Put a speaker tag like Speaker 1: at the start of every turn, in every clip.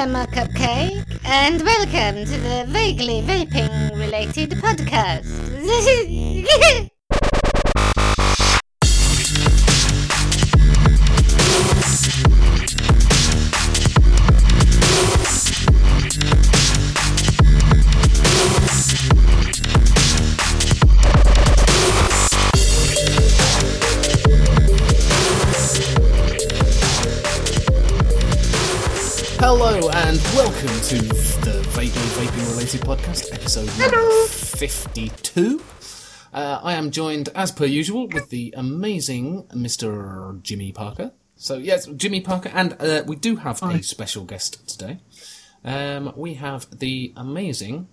Speaker 1: Lemma Cupcake, and welcome to the vaguely vaping related podcast.
Speaker 2: welcome to the Vaguely Vaping Related Podcast, episode number 52. Uh, I am joined, as per usual, with the amazing Mr. Jimmy Parker. So, yes, Jimmy Parker, and uh, we do have a special guest today. Um, we have the amazing,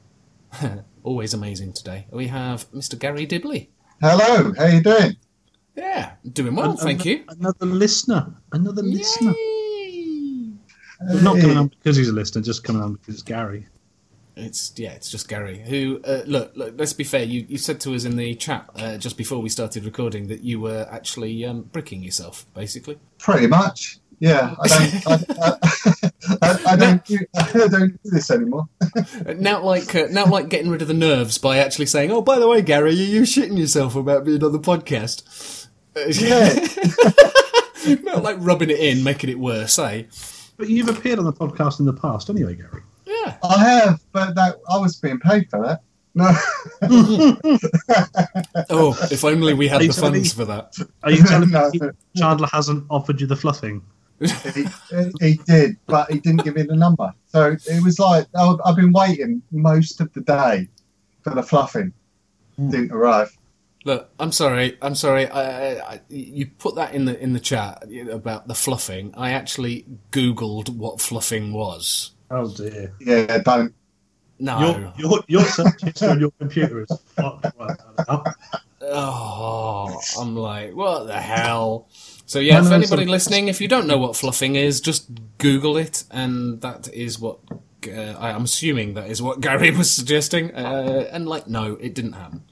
Speaker 2: always amazing today, we have Mr. Garry Dibley.
Speaker 3: Hello, how are you doing?
Speaker 2: Yeah, doing well,
Speaker 4: An-
Speaker 2: thank
Speaker 4: another,
Speaker 2: you.
Speaker 4: Another listener. Another listener.
Speaker 2: Yay!
Speaker 4: But not coming on because he's a listener, just coming on because it's Garry.
Speaker 2: It's yeah, it's just Garry. Who uh, look, look? Let's be fair. You you said to us in the chat uh, just before we started recording that you were actually um, bricking yourself, basically.
Speaker 3: Pretty much. Yeah, I don't. I, I, I, I don't. Do, I don't do this anymore.
Speaker 2: Now, like uh, now, like getting rid of the nerves by actually saying, "Oh, by the way, Garry, you you shitting yourself about being on the podcast."
Speaker 3: Yeah,
Speaker 2: not like rubbing it in, making it worse, eh?
Speaker 4: But you've appeared on the podcast in the past anyway, Garry.
Speaker 2: Yeah.
Speaker 3: I have, but that I was being paid for that. No,
Speaker 2: Oh, if only we had the funds
Speaker 4: me-
Speaker 2: for that.
Speaker 4: Are you telling
Speaker 3: No.
Speaker 4: me Chandler hasn't offered you the fluffing?
Speaker 3: he, he did, but he didn't give me the number. So it was like I- I've been waiting most of the day for the fluffing. Hmm. Didn't arrive.
Speaker 2: Look, I'm sorry. I'm sorry. I, I, I, you put that in the in the chat about the fluffing. I actually googled what fluffing was.
Speaker 4: Oh dear.
Speaker 3: Yeah, don't.
Speaker 2: No.
Speaker 4: Your, your, your search history on your computer is fucked right now.
Speaker 2: Oh, I'm like, what the hell? So yeah,
Speaker 4: No,
Speaker 2: if
Speaker 4: no,
Speaker 2: anybody
Speaker 4: so-
Speaker 2: listening, if you don't know what fluffing is, just Google it, and that is what uh, I- I'm assuming that is what Garry was suggesting. Uh, and like, no, it didn't happen.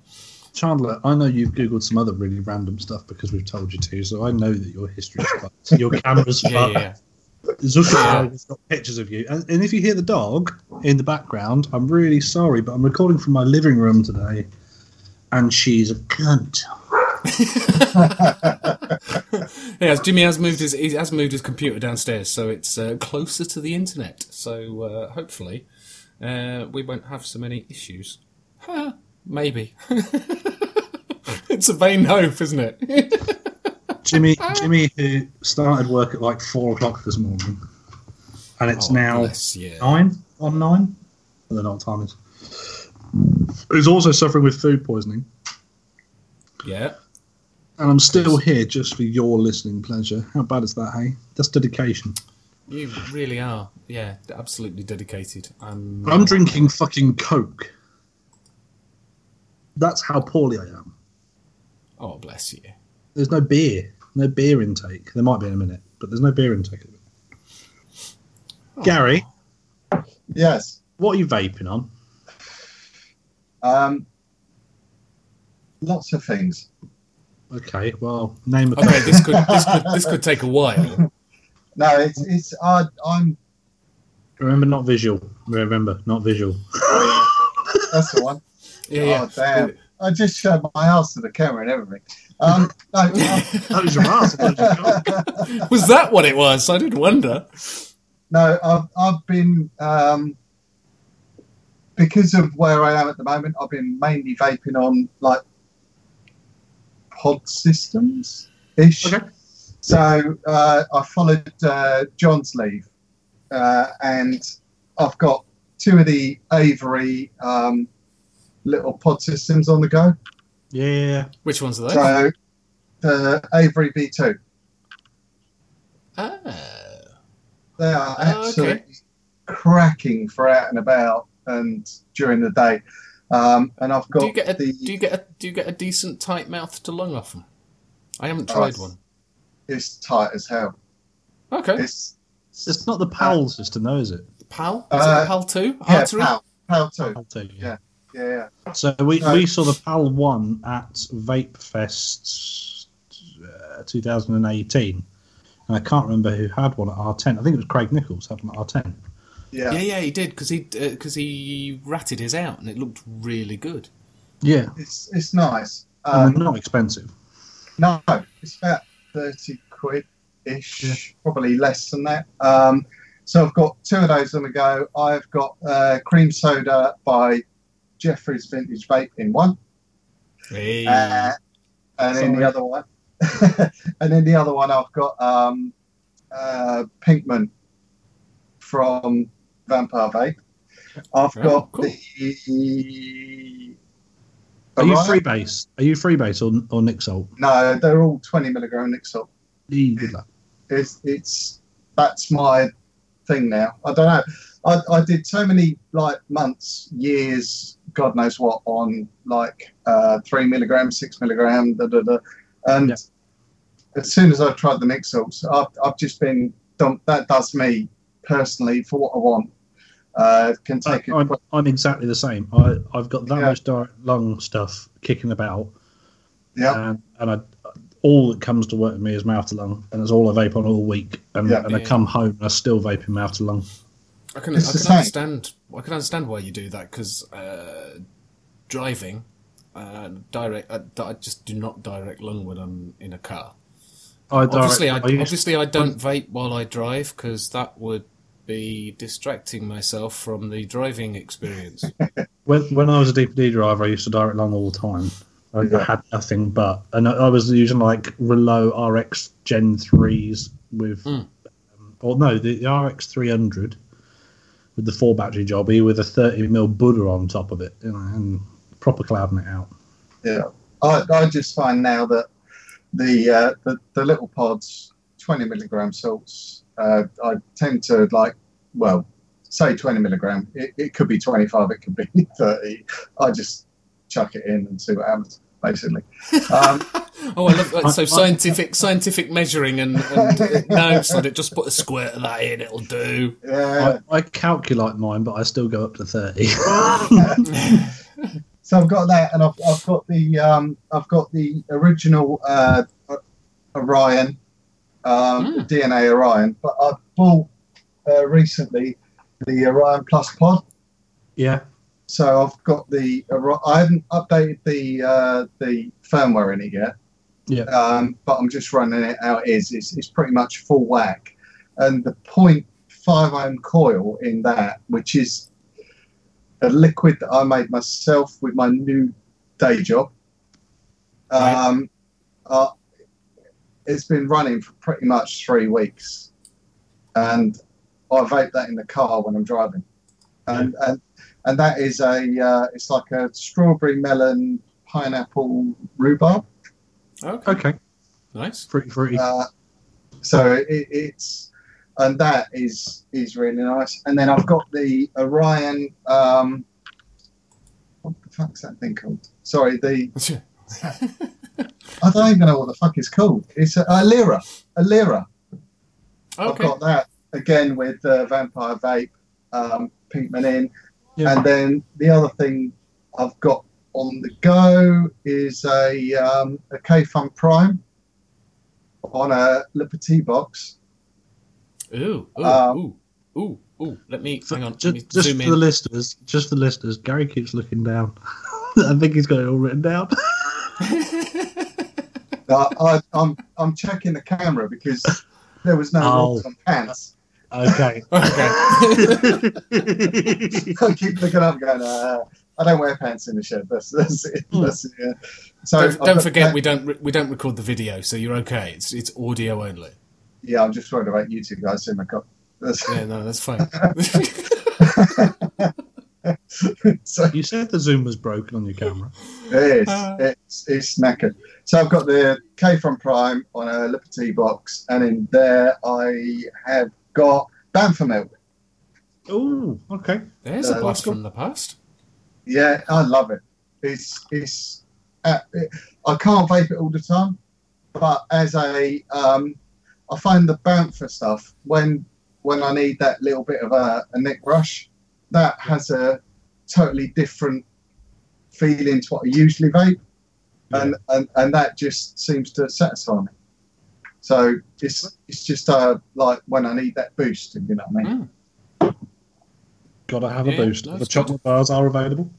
Speaker 4: Chandler, I know you've googled some other really random stuff because we've told you to, so I know that your history is fucked. Your camera's
Speaker 2: Yeah,
Speaker 4: fucked.
Speaker 2: yeah. yeah.
Speaker 4: Zuckerberg has got pictures of you. And, and if you hear the dog in the background, I'm really sorry, but I'm recording from my living room today, and she's a cunt.
Speaker 2: Yeah, Jimmy has moved his he has moved his computer downstairs, so it's uh, closer to the internet. So uh, hopefully, uh, we won't have so many issues. Huh, maybe. it's a vain hope, isn't it?
Speaker 4: Jimmy, Jimmy, who started work at like four o'clock this morning, and it's
Speaker 2: Oh,
Speaker 4: now
Speaker 2: bless you.
Speaker 4: nine on nine. I don't know what time it is. Who's also suffering with food poisoning,
Speaker 2: Yeah.
Speaker 4: and I'm still here just for your listening pleasure. How bad is that, hey? That's dedication.
Speaker 2: You really are, yeah, absolutely dedicated. I'm,
Speaker 4: I'm drinking fucking Coke. That's how poorly I am.
Speaker 2: Oh, bless you.
Speaker 4: There's no beer, no beer intake. There might be in a minute, but there's no beer intake. Garry,
Speaker 3: Yes.
Speaker 4: what are you vaping on?
Speaker 3: Um. Lots of things.
Speaker 4: Okay, well, name a
Speaker 2: Okay, this could this could this could take a while.
Speaker 3: No, it's it's. I, I'm.
Speaker 4: Remember, not visual. Remember, not visual.
Speaker 3: That's the one.
Speaker 2: Yeah, yeah.
Speaker 3: Oh damn! I just showed my ass to the camera and everything. Um, no, uh,
Speaker 4: That was your ass. I thought it was.
Speaker 2: Was that what it was? I did wonder.
Speaker 3: no, I've I've been um, because of where I am at the moment. I've been mainly vaping on like pod systems ish.
Speaker 4: Okay.
Speaker 3: So uh, I followed uh, John's lead, uh, and I've got two of the Avery um, little pod systems on the go.
Speaker 4: Yeah.
Speaker 2: Which ones are they?
Speaker 3: So the Avery B2.
Speaker 2: Ah.
Speaker 3: They are
Speaker 2: Oh, okay.
Speaker 3: absolutely cracking for out and about and during the day. Um, and I've got
Speaker 2: Do you get a
Speaker 3: the
Speaker 2: do you get a do you get a decent tight mouth to lung off them? I haven't
Speaker 3: Oh,
Speaker 2: tried
Speaker 3: it's-
Speaker 2: one.
Speaker 3: it's tight as hell.
Speaker 2: Okay.
Speaker 3: It's
Speaker 4: It's not the PAL system, though, is it?
Speaker 2: Pal? Is
Speaker 3: Uh,
Speaker 2: it Pal two?
Speaker 3: yeah,
Speaker 2: Artery?
Speaker 3: PAL, PAL two.
Speaker 4: I'll tell you.
Speaker 3: Yeah. Yeah, yeah.
Speaker 4: So we,
Speaker 3: No.
Speaker 4: we saw the PAL 1 at Vape Fest uh, 2018. And I can't remember who had one at R10. I think it was Craig Nichols had one at R10.
Speaker 3: Yeah.
Speaker 2: Yeah, yeah, he did because he because he ratted his out and it looked really good.
Speaker 4: Yeah,
Speaker 3: It's it's nice. Um,
Speaker 4: they're not expensive.
Speaker 3: no, it's about thirty quid ish, probably less than that. Um, so I've got two of those on the go. I've got uh, cream soda by Jeffrey's Vintage Vape in one,
Speaker 2: Hey.
Speaker 3: uh, and then
Speaker 4: Sorry.
Speaker 3: the other one, and then the other one I've got um, uh, Pinkman from Vampire Vape. I've
Speaker 2: Oh,
Speaker 3: got
Speaker 2: cool.
Speaker 3: the.
Speaker 4: Are you
Speaker 3: Orion-
Speaker 4: freebase? Are you freebase or or nic salt?
Speaker 3: No, they're all twenty milligram Nixol. salt.
Speaker 4: Ee, Good luck.
Speaker 3: it's it's that's my thing now. I don't know. I, I did so many like months, years, God knows what on like uh, three milligram, six milligram, da da da, and
Speaker 4: Yeah.
Speaker 3: as soon as I've tried the nic salts, I've I've just been done. That does me personally for what I want. Uh, can
Speaker 4: I,
Speaker 3: take it.
Speaker 4: I'm, I'm exactly the same. I, I've got that
Speaker 3: Yeah.
Speaker 4: much direct lung stuff kicking about,
Speaker 3: yeah,
Speaker 4: and, and I, all that comes to work with me is mouth to lung, and it's all I vape on all week. And,
Speaker 3: Yeah.
Speaker 4: and I come home and I still vape in mouth to lung.
Speaker 2: I can, I can understand. I can understand why you do that because uh, driving, uh, direct. I, I just do not direct lung when I'm in a car.
Speaker 4: I direct,
Speaker 2: Obviously, I,
Speaker 4: I used-
Speaker 2: obviously I don't vape while I drive because that would be distracting myself from the driving experience.
Speaker 4: when when I was a DPD driver, I used to direct lung all the time. I,
Speaker 3: Yeah.
Speaker 4: I had nothing but, and I, I was using like Reuleaux RX Gen threes with,
Speaker 2: Mm.
Speaker 4: um, or no, the, the RX three hundred with the four battery jobby with a thirty mil Buddha on top of it, you know, and proper clouding it out.
Speaker 3: yeah. I, I just find now that the uh, the, the little pods, twenty milligram salts, uh, I tend to like. Well, say twenty milligram. It, it could be twenty five. It could be thirty. I just chuck it in and see what happens. Basically, um,
Speaker 2: oh, I love that. So
Speaker 4: I- I-
Speaker 2: scientific, scientific measuring, and, and uh, no, so just put a squirt of that in, it'll do.
Speaker 3: yeah.
Speaker 4: I, I calculate mine, but I still go up to thirty.
Speaker 3: So I've got that, and I've, I've got the um, I've got the original uh, Orion um,
Speaker 2: Mm.
Speaker 3: DNA Orion, but I bought uh, recently the Orion Plus Pod.
Speaker 4: yeah,
Speaker 3: So I've got the I haven't updated the uh, the firmware in it yet.
Speaker 4: Yeah.
Speaker 3: Um, but I'm just running it out. Is it's, it's pretty much full whack, and the 0.5 ohm coil in that, which is a liquid that I made myself with my new day job.
Speaker 2: Right.
Speaker 3: Um, uh, it's been running for pretty much three weeks, and I vape that in the car when I'm driving, and and and that is a uh, it's like a strawberry melon pineapple rhubarb.
Speaker 2: Okay,
Speaker 4: okay,
Speaker 2: nice.
Speaker 4: fruity, fruity.
Speaker 3: Uh, so it, it's and that is is really nice. And then I've got the Orion. Um, what the fuck's that thing called? Sorry, the I don't even know what the fuck it's called. It's a, a Lyra. A Lyra. I've
Speaker 2: okay.
Speaker 3: got that again with uh, Vampire Vape, um, Pinkman in,
Speaker 4: Yeah.
Speaker 3: and then the other thing I've got on the go is a um, a Kayfun Prime on a Le Petit box.
Speaker 2: Ooh, ooh,
Speaker 3: Um,
Speaker 2: ooh, ooh, ooh. Let me hang on.
Speaker 4: ju-
Speaker 2: let me
Speaker 4: just
Speaker 2: zoom
Speaker 4: for
Speaker 2: in.
Speaker 4: the listeners, just for the listeners, Garry keeps looking down. I think he's got it all written down.
Speaker 3: Uh, I, I'm I'm checking the camera because there was no
Speaker 4: Oh.
Speaker 3: on pants.
Speaker 4: Okay.
Speaker 2: okay.
Speaker 3: I keep looking up, going, uh, I don't wear pants in the shed. That's that's it.
Speaker 4: Hmm.
Speaker 3: That's it. Yeah. So
Speaker 2: don't, don't
Speaker 3: got
Speaker 2: forget
Speaker 3: that-
Speaker 2: we don't re- we don't record the video, so you're okay. It's it's audio only.
Speaker 3: Yeah, I'm just worried about YouTube guys in my cup.
Speaker 2: Yeah, no, that's fine.
Speaker 3: so
Speaker 4: you said the zoom was broken on your camera.
Speaker 3: it is.
Speaker 2: Uh.
Speaker 3: it's it's knackered. So I've got the Kayfun Prime on a Liberty box, and in there I have got Bantha Milk.
Speaker 4: Oh, okay.
Speaker 2: There's
Speaker 3: Uh,
Speaker 2: a blast from the past.
Speaker 3: Yeah, I love it. It's it's. Uh, it, I can't vape it all the time, but as a, um, I find the Bantha stuff when when I need that little bit of a, a neck rush, that has a totally different feeling to what I usually vape, and, and and that just seems to satisfy me. So it's it's just uh, like when I need that boost, if you know what I mean. Mm.
Speaker 4: Gotta have a
Speaker 2: Yeah,
Speaker 4: boost.
Speaker 2: that's
Speaker 4: the
Speaker 2: good.
Speaker 4: chocolate bars are available.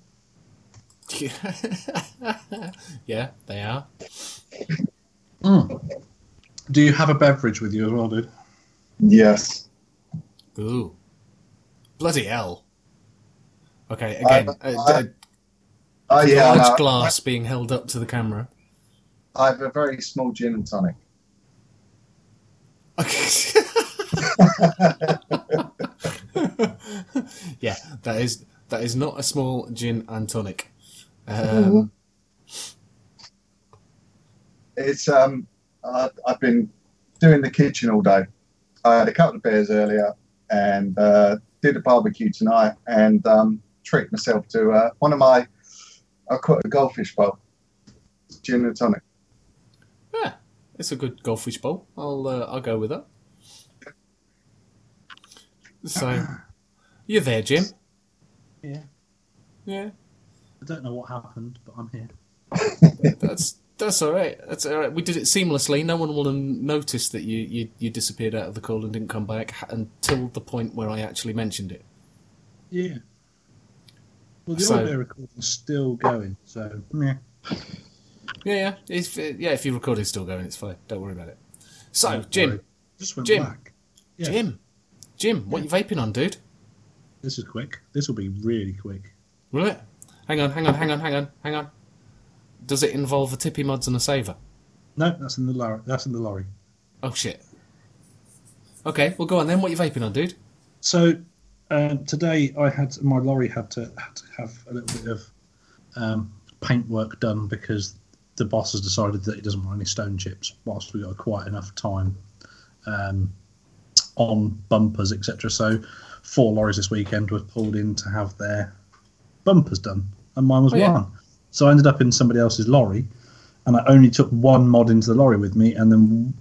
Speaker 2: yeah, they are. Mm.
Speaker 4: Do you have a beverage with you as well, dude?
Speaker 3: Yes.
Speaker 2: Ooh. Bloody hell. Okay,
Speaker 3: I-
Speaker 2: again, a
Speaker 3: I- Oh yeah,
Speaker 2: large
Speaker 3: no,
Speaker 2: glass being held up to the camera.
Speaker 3: I have a very small gin and tonic.
Speaker 2: Okay. yeah, that is that is not a small gin and tonic. Um,
Speaker 3: It's um, I, I've been doing the kitchen all day. I had a couple of beers earlier and uh, did a barbecue tonight and um, treated myself to uh, one of my I call it a goldfish bowl, gin and tonic.
Speaker 2: Yeah, it's a good goldfish bowl. I'll uh, I'll go with that. So, you're there, Jim.
Speaker 4: Yeah.
Speaker 2: Yeah,
Speaker 4: I don't know what happened, but I'm here.
Speaker 2: that's that's all right. That's all right. We did it seamlessly. No one will have noticed that you, you you disappeared out of the call and didn't come back until the point where I actually mentioned it.
Speaker 4: Yeah. Well, the
Speaker 2: So-
Speaker 4: audio recording's still going, so meh.
Speaker 2: Yeah, yeah. If, yeah, if your recording's still going, it's fine. Don't worry about it. So,
Speaker 4: Don't
Speaker 2: Jim,
Speaker 4: worry. Just went
Speaker 2: Jim.
Speaker 4: black. Yeah.
Speaker 2: Jim, Jim, what you vaping on, dude?
Speaker 4: This is quick. This will be really quick.
Speaker 2: Will it? Hang on, hang on, hang on, hang on, hang on. Does it involve a tippy mods and a saver?
Speaker 4: No, that's in the lorry. That's in the lorry.
Speaker 2: Oh shit. Okay, well go on then. What you vaping on, dude?
Speaker 4: So uh, today I had my lorry had to had to have a little bit of um, paint work done because the boss has decided that he doesn't want any stone chips whilst we've got quite enough time um, on bumpers etc. So four lorries this weekend were pulled in to have their bumpers done, and mine was
Speaker 2: Oh, yeah.
Speaker 4: one. So I ended up in somebody else's lorry, and I only took one mod into the lorry with me, and then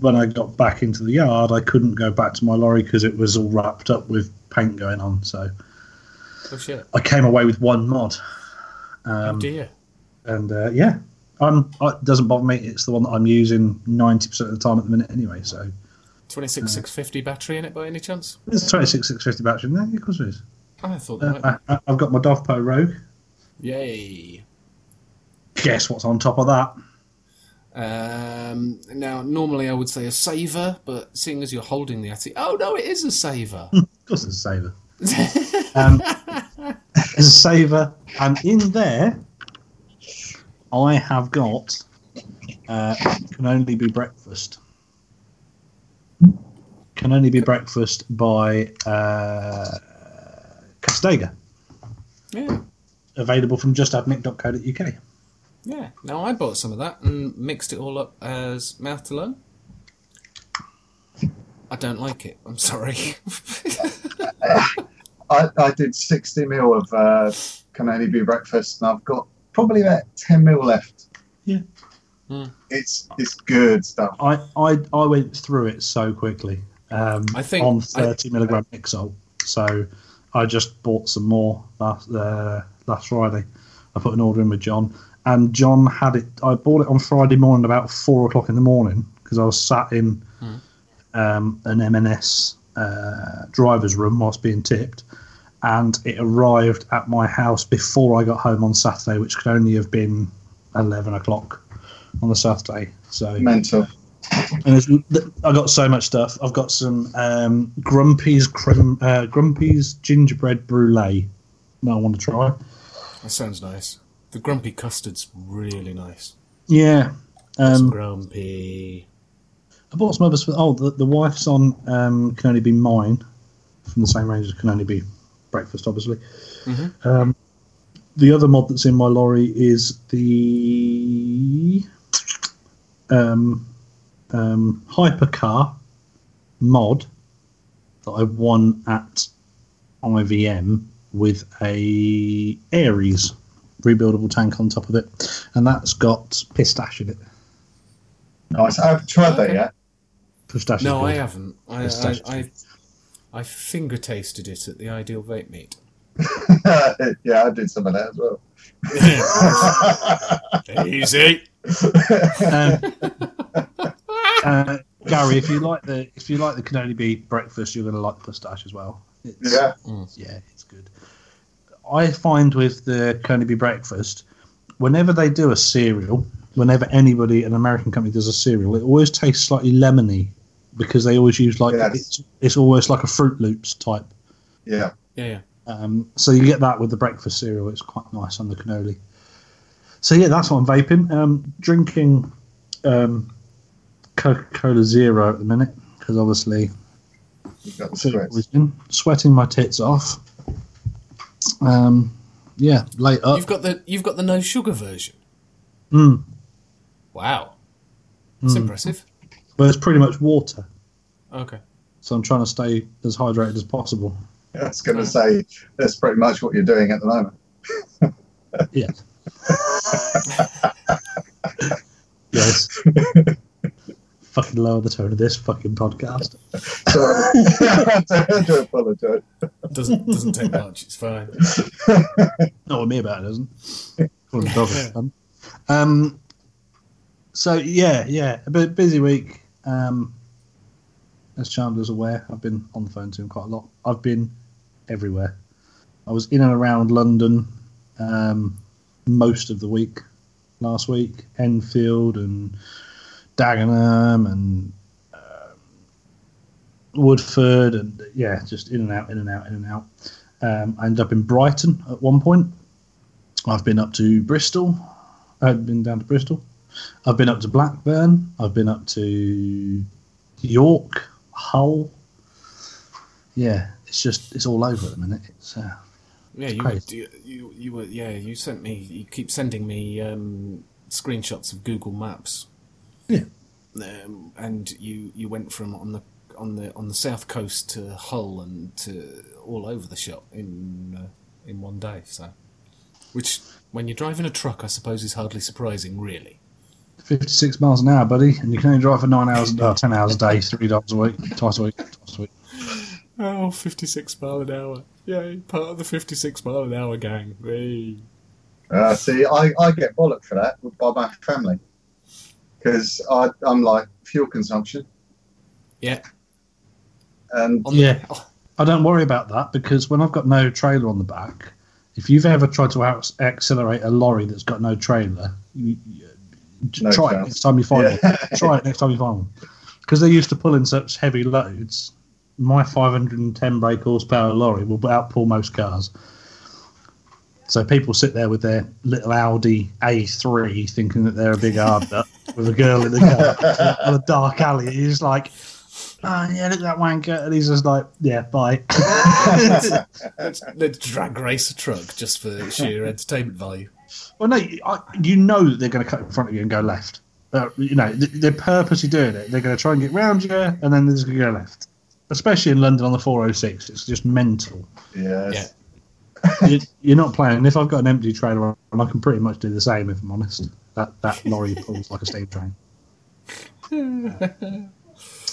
Speaker 4: when I got back into the yard, I couldn't go back to my lorry because it was all wrapped up with paint going on. So
Speaker 2: Oh shit.
Speaker 4: I came away with one mod,
Speaker 2: oh
Speaker 4: um,
Speaker 2: dear.
Speaker 4: and uh, yeah, I'm. It doesn't bother me. It's the one that I'm using ninety percent of the time at the minute anyway. So
Speaker 2: Twenty six six fifty battery in it by any chance?
Speaker 4: there's twenty six six fifty battery in there. Of course, there is.
Speaker 2: I thought that.
Speaker 4: Uh, I, I've got my Dovpo Rogue.
Speaker 2: Yay.
Speaker 4: Guess what's on top of that?
Speaker 2: Um, now, normally I would say a saver, but seeing as you're holding the Atty, oh no, it is a saver.
Speaker 4: Of course, it's a saver. um, it's a saver, and in there, I have got uh, can only be breakfast. Can only be breakfast by uh, Castega,
Speaker 2: yeah,
Speaker 4: available from justadnick.co.uk.
Speaker 2: yeah. Now I bought some of that and mixed it all up as mouth to lung. I don't like it. I'm sorry.
Speaker 3: I, I did 60 mil of uh, can only be breakfast, and I've got probably about 10 mil left.
Speaker 4: Yeah.
Speaker 2: Hmm.
Speaker 3: It's it's good stuff.
Speaker 4: I, I I went through it so quickly. Um,
Speaker 2: I think-
Speaker 4: on
Speaker 2: I-
Speaker 4: thirty milligram nic salt, so I just bought some more last uh, last Friday. I put an order in with John, and John had it. I bought it on Friday morning about four o'clock in the morning because I was sat in um, an M&S uh, driver's room whilst being tipped, and it arrived at my house before I got home on Saturday, which could only have been eleven o'clock on the Saturday. So
Speaker 3: Mental.
Speaker 4: and there's, I got so much stuff. I've got some um, Grumpy's creme, uh, Grumpy's gingerbread brulee that I want to try.
Speaker 2: that sounds nice. The grumpy custard's really nice.
Speaker 4: Yeah. Um,
Speaker 2: grumpy.
Speaker 4: I bought some others. For, oh, the, the wife's on um, can only be mine from the same range as can only be breakfast, obviously.
Speaker 2: Mhm.
Speaker 4: Um, the other mod that's in my lorry is the um, um, hypercar mod that I won at IVM with a Aries rebuildable tank on top of it, and that's got pistache in it.
Speaker 3: Nice. I haven't tried that yet.
Speaker 4: Pistache
Speaker 2: No, I haven't. I, I, I, I finger tasted it at the Ideal Vape Meet.
Speaker 3: yeah, I did some of that as well.
Speaker 2: Easy.
Speaker 4: Um, uh, Garry, if you like the if you like the can only be breakfast, you're going to like the pistache as well. It's,
Speaker 3: yeah.
Speaker 4: yeah, it's good. I find with the can only be breakfast, whenever they do a cereal, whenever anybody, an American company does a cereal, it always tastes slightly lemony because they always use like
Speaker 3: Yes.
Speaker 4: it's, it's almost like a Froot Loops type.
Speaker 3: Yeah.
Speaker 2: Yeah, yeah.
Speaker 4: Um, so you get that with the breakfast cereal. It's quite nice on the cannoli. So yeah, that's what I'm vaping. Um, drinking um, Coca Cola Zero at the minute because obviously
Speaker 3: You've got the
Speaker 4: food
Speaker 3: scripts.
Speaker 4: poisoning, sweating my tits off. Um, yeah, late up.
Speaker 2: You've got the you've got the no sugar version.
Speaker 4: Mm,
Speaker 2: Wow, that's
Speaker 4: Mm.
Speaker 2: impressive.
Speaker 4: But it's pretty much water,
Speaker 2: Okay.
Speaker 4: so I'm trying to stay as hydrated as possible.
Speaker 3: I was going to say that's pretty much what you're doing at the moment.
Speaker 4: Yeah. yes. fucking lower the tone of this fucking podcast.
Speaker 3: So I do apologise.
Speaker 2: Doesn't doesn't take much. It's fine.
Speaker 4: Not with me about it, doesn't. Calling the dog a cunt. Um. So yeah, yeah, a bit busy week. Um, as Chandler's aware, I've been on the phone to him quite a lot. I've been everywhere. I was in and around London um, most of the week last week. Enfield and Dagenham and um, Woodford and yeah, just in and out, in and out, in and out. Um, I ended up in Brighton at one point. I've been up to Bristol. I've been down to Bristol. I've been up to Blackburn. I've been up to York, Hull. Yeah, it's just it's all over at the minute. It's uh,
Speaker 2: Yeah, you,
Speaker 4: crazy.
Speaker 2: you you you were yeah. You sent me. You keep sending me um, screenshots of Google Maps.
Speaker 4: Yeah.
Speaker 2: Um, and you you went from on the on the on the south coast to Hull and to all over the shop in uh, in one day. So, which when you're driving a truck, I suppose is hardly surprising, really.
Speaker 4: 56 miles an hour, buddy, and you can only drive for nine hours, uh, ten hours a day, three times a week, twice a week, twice a week.
Speaker 2: Oh, 56 mile an hour. Yay, part of the 56 mile an hour gang. Hey.
Speaker 3: Uh, see, I, I get bollocked for that by my family because I'm like fuel consumption.
Speaker 2: Yeah.
Speaker 3: And
Speaker 2: On
Speaker 4: Yeah.
Speaker 2: Oh,
Speaker 4: I don't worry about that because when I've got no trailer on the back, if you've ever tried to out- accelerate a lorry that's got no trailer, you, you, j-
Speaker 3: No
Speaker 4: try it next time you find
Speaker 3: Yeah.
Speaker 4: one. Try it next time you find one. Because they're used to pull in such heavy loads, my 510 brake horsepower lorry will outpull most cars. So people sit there with their little Audi A3 thinking that they're a big hard nut with a girl in the car on a dark alley. He's like, oh, yeah, look at that wanker. And he's just like, yeah, bye.
Speaker 2: let's, let's drag race a truck just for sheer entertainment value.
Speaker 4: Well, no, you- I, you know that they're going to cut in front of you and go left. Uh, you know, they're purposely doing it. They're going to try and get round you, and then they're just going to go left. Especially in London on the 406, it's just mental.
Speaker 3: yes.
Speaker 4: you, you're not playing. And if I've got an empty trailer on, I can pretty much do the same. If I'm honest, that that lorry pulls like a steam train.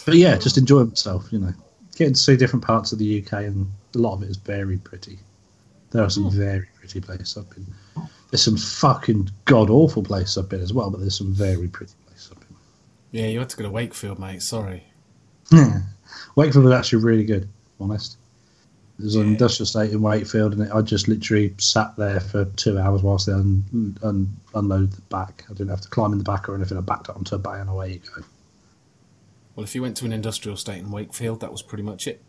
Speaker 4: but yeah, just enjoy myself. You know, getting to see different parts of the UK, and a lot of it is very pretty. There are some very pretty places I've been. There's some fucking god awful places I've been as well, but there's some very pretty places I've been.
Speaker 2: Yeah, you had to go to Wakefield, mate. Sorry.
Speaker 4: Yeah. Wakefield was actually really good, if I'm honest. There's an industrial estate in Wakefield, and I just literally sat there for two hours whilst they un- un- unloaded the back. I didn't have to climb in the back or anything. I backed up onto a bay, and away you go.
Speaker 2: Well, if you went to an industrial estate in Wakefield, that was pretty much it.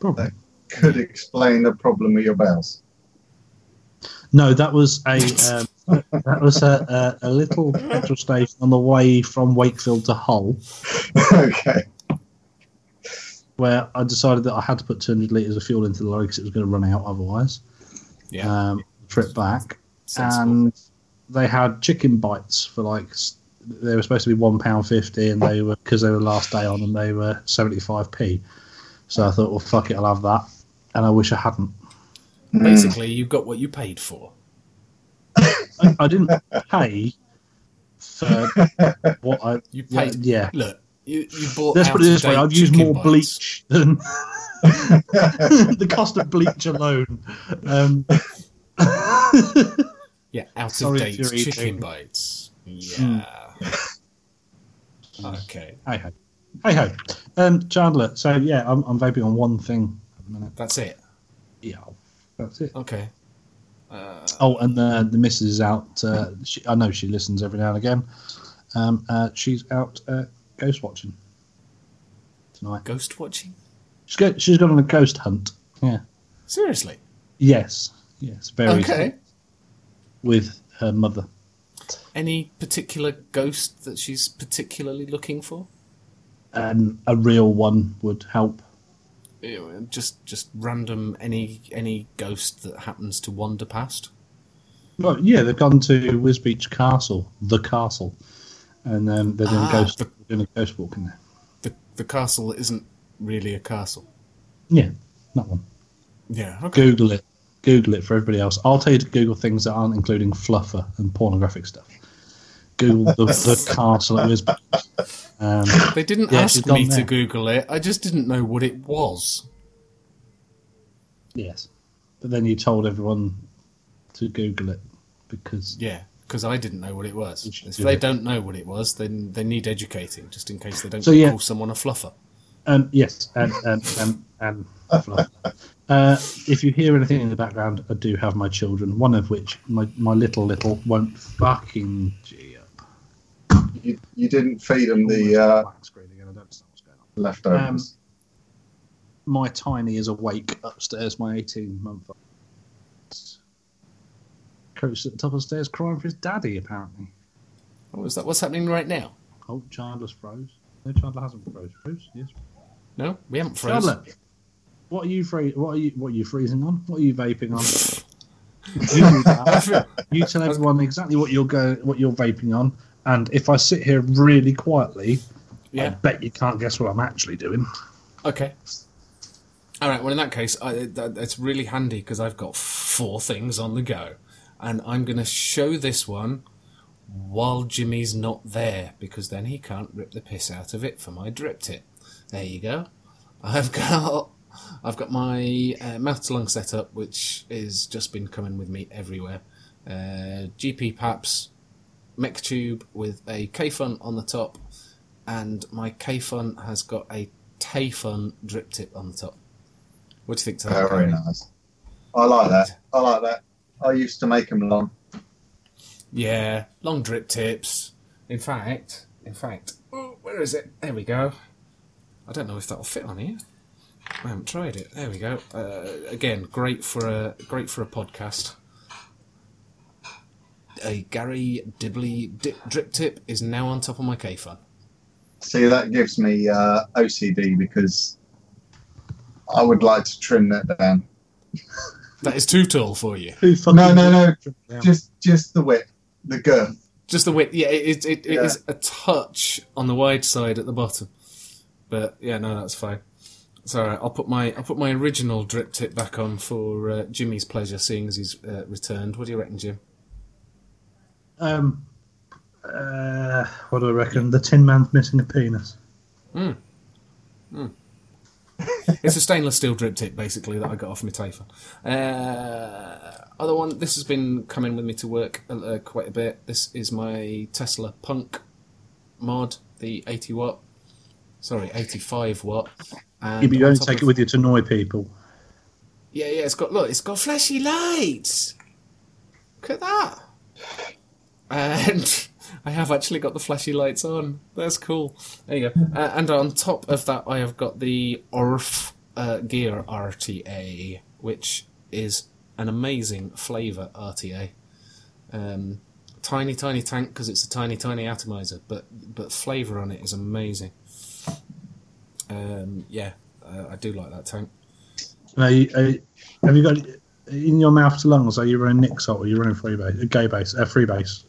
Speaker 4: Probably.
Speaker 3: Could explain the problem with your bowels.
Speaker 4: No, that was a um, that was a, a, a little petrol station on the way from Wakefield to Hull,
Speaker 3: okay.
Speaker 4: where I decided that I had to put 200 litres of fuel into the lorry because it was going to run out otherwise.
Speaker 2: Yeah.
Speaker 4: Um, trip back,
Speaker 2: sensible.
Speaker 4: and they had chicken bites for like they were supposed to be one pound fifty, and they were because they were last day on, and they were seventy five p. So I thought, well, fuck it, I'll have that, and I wish I hadn't.
Speaker 2: Basically, you got what you paid for.
Speaker 4: I, I didn't pay for what I
Speaker 2: You paid.
Speaker 4: yeah.
Speaker 2: Look, you, you bought.
Speaker 4: Let's put it this way: I've used more
Speaker 2: bites.
Speaker 4: bleach than the cost of bleach alone. Um,
Speaker 2: Yeah, out of date chicken
Speaker 4: eating.
Speaker 2: bites. Yeah. Okay.
Speaker 4: hey ho, hey ho, um, Chandler. So yeah, I'm, I'm vaping on one thing at the minute.
Speaker 2: That's it.
Speaker 4: Yeah, that's it.
Speaker 2: Okay. Uh,
Speaker 4: Oh, and the the missus is out. Uh, she, I know she listens every now and again. Um, uh, she's out uh, ghost watching tonight.
Speaker 2: ghost watching?
Speaker 4: She's go, she's gone on a ghost hunt. Yeah.
Speaker 2: Seriously?
Speaker 4: Yes. Yes. Very.
Speaker 2: Okay.
Speaker 4: With her mother.
Speaker 2: Any particular ghost that she's particularly looking for?
Speaker 4: Um, a real one would help.
Speaker 2: Just just random any any ghost that happens to wander past.
Speaker 4: Well, yeah, they've gone to Wisbech Castle, the castle, and um, they're doing
Speaker 2: Ah,
Speaker 4: ghost
Speaker 2: the-
Speaker 4: doing a ghost walk in there.
Speaker 2: The the castle isn't really a castle.
Speaker 4: Yeah, that one.
Speaker 2: Yeah. Okay.
Speaker 4: Google it. Google it for everybody else. I'll tell you to Google things that aren't including fluffer and pornographic stuff. Google the, the castle at Wisbeach. Um,
Speaker 2: They didn't
Speaker 4: Yeah,
Speaker 2: ask me to. Google it. I just didn't know what it was.
Speaker 4: yes, but then you told everyone to Google it because
Speaker 2: Yeah, because I didn't know what it was. If they don't know what it was, then they need educating, just in case they don't
Speaker 4: So, yeah.
Speaker 2: call someone a fluffer.
Speaker 4: Um, yes, and and and, and uh, if you hear anything in the background, I do have my children. One of which, my my little little, won't fucking.
Speaker 3: You, you didn't feed them the uh,
Speaker 4: Black screen again. I don't understand what's going on.
Speaker 3: leftovers.
Speaker 4: My tiny is awake upstairs. My eighteen month old. Coach at the top of the stairs crying for his daddy. Apparently.
Speaker 2: What was that? What's happening right now?
Speaker 4: Oh, Chandler's froze. No, Chandler hasn't froze. Froze? Yes.
Speaker 2: No, we haven't frozen.
Speaker 4: Chandler, what are you free? What are you? What are you freezing on? What are you vaping on? you. You tell everyone exactly what you're go, what you're vaping on, and if I sit here really quietly,
Speaker 2: yeah.
Speaker 4: I bet you can't guess what I'm actually doing.
Speaker 2: Okay. All right. Well, in that case, I, that, it's really handy because I've got four things on the go, and I'm going to show this one while Jimmy's not there because then he can't rip the piss out of it for my drip tip. There you go. I've got I've got my uh, mouth to lung setup, which is just been coming with me everywhere. Uh, GP Paps mech tube with a Kayfun on the top, and my Kayfun has got a Taifun drip tip on the top. What do you think to that?
Speaker 3: Very nice. I like that. I like that. I used to make them long.
Speaker 2: Yeah, long drip tips. In fact, in fact, oh, where is it? There we go. I don't know if that'll fit on here. I haven't tried it. There we go. Uh, again, great for a great for a podcast. A Garry Dibley dip, drip tip is now on top of my Kayfun.
Speaker 3: See, that gives me uh, OCD because I would like to trim that down.
Speaker 2: That is too tall for you.
Speaker 3: No, no, no.
Speaker 4: Yeah.
Speaker 3: Just, just the width, the girth.
Speaker 2: Just the width. Yeah, it, it, it
Speaker 3: Yeah.
Speaker 2: is a touch on the wide side at the bottom. But yeah, no, that's fine. It's all right. I'll put my I'll put my original drip tip back on for uh, Jimmy's pleasure, seeing as he's uh, returned. What do you reckon, Jim?
Speaker 4: Um, uh, what do I reckon? The Tin Man's missing a penis.
Speaker 2: It's a stainless steel drip tip, basically, that I got off my Tafer. Uh, other one. This has been coming with me to work uh, quite a bit. This is my Tesla Punk mod, the 80 watt. Sorry, 85 watt. And
Speaker 4: Yeah, but you
Speaker 2: on
Speaker 4: only
Speaker 2: top
Speaker 4: take
Speaker 2: of-
Speaker 4: it with you to annoy people.
Speaker 2: Yeah, yeah, it's got look, it's got flashy lights. Look at that. And I have actually got the flashy lights on. That's cool. There you go. Uh, and on top of that, I have got the Orf uh, Gear RTA, which is an amazing flavour RTA. Um, tiny, tiny tank because it's a tiny, tiny atomizer, but but flavour on it is amazing. Um, yeah, uh, I do like that tank.
Speaker 4: You, uh, have you got in your mouth to lungs? Are you running nic salt or are you running Freebase? A gay base, a Freebase.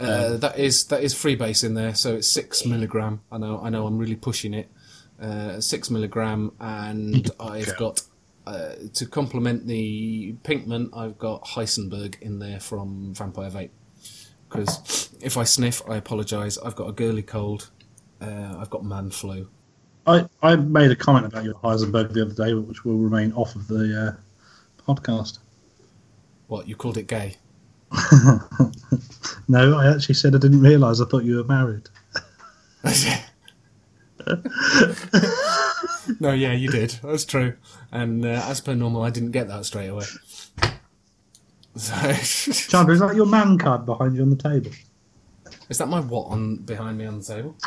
Speaker 2: Uh, that is that is freebase in there, so it's six milligram. I know, I know, I'm really pushing it. Uh, six milligram, and I've got uh, to complement the Pinkman. I've got Heisenberg in there from Vampire Vape. Because if I sniff, I apologise. I've got a girly cold. Uh, I've got man flu.
Speaker 4: I, I made a comment about your Heisenberg the other day, which will remain off of the uh, podcast.
Speaker 2: What you called it gay?
Speaker 4: No, I actually said I didn't realise. I thought you were married.
Speaker 2: No, yeah, you did. That's true. And uh, as per normal, I didn't get that straight away. So,
Speaker 4: Chandler, is that your man card behind you on the table?
Speaker 2: is that my what on behind me on the table?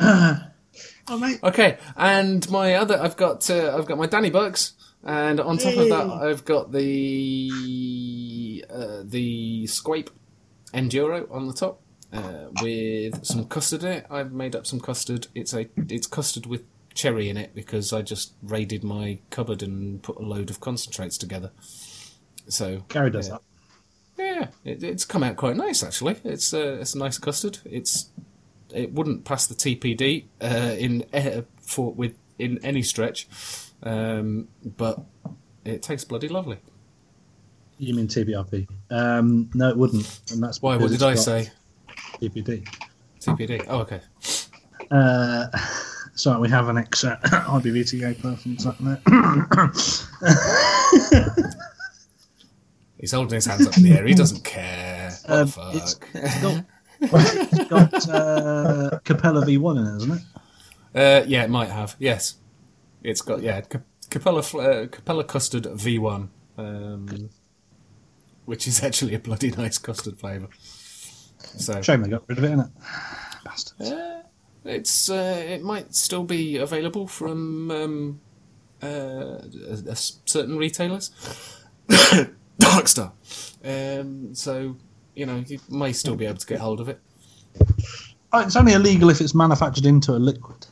Speaker 2: Oh.
Speaker 4: Oh, mate.
Speaker 2: Okay, and my other, I've got, uh, I've got my Danny Bucks, and on top of that, I've got the uh, the Squape Enduro on the top uh, with some custard in it. I've made up some custard. It's a, it's custard with cherry in it because I just raided my cupboard and put a load of concentrates together. So
Speaker 4: Garry does
Speaker 2: yeah.
Speaker 4: that.
Speaker 2: Yeah, it, it's come out quite nice actually. It's uh, it's a nice custard. It's it wouldn't pass the TPD uh, in uh, for with in any stretch, um, but it tastes bloody lovely.
Speaker 4: You mean TBRP? Um, no, it wouldn't. And that's
Speaker 2: Why? What did I say?
Speaker 4: TPD.
Speaker 2: TPD. Oh, okay.
Speaker 4: Uh, so we have an ex uh, IBVTA person sat there.
Speaker 2: He's holding his hands up in the air. He doesn't care. What
Speaker 4: Um,
Speaker 2: the fuck?
Speaker 4: it's- it's got, it's got uh, Capella V1 in it, isn't it?
Speaker 2: Uh, yeah, it might have. Yes, it's got yeah Cap- Capella uh, Capella custard V1, um, which is actually a bloody nice custard flavour. So
Speaker 4: Shame they got rid of it, innit? Bastards.
Speaker 2: Uh, it's uh, it might still be available from um, uh, a, a s- certain retailers. Darkstar. Um, so you know you may still be able to get hold of it.
Speaker 4: Oh, it's only illegal if it's manufactured into a liquid.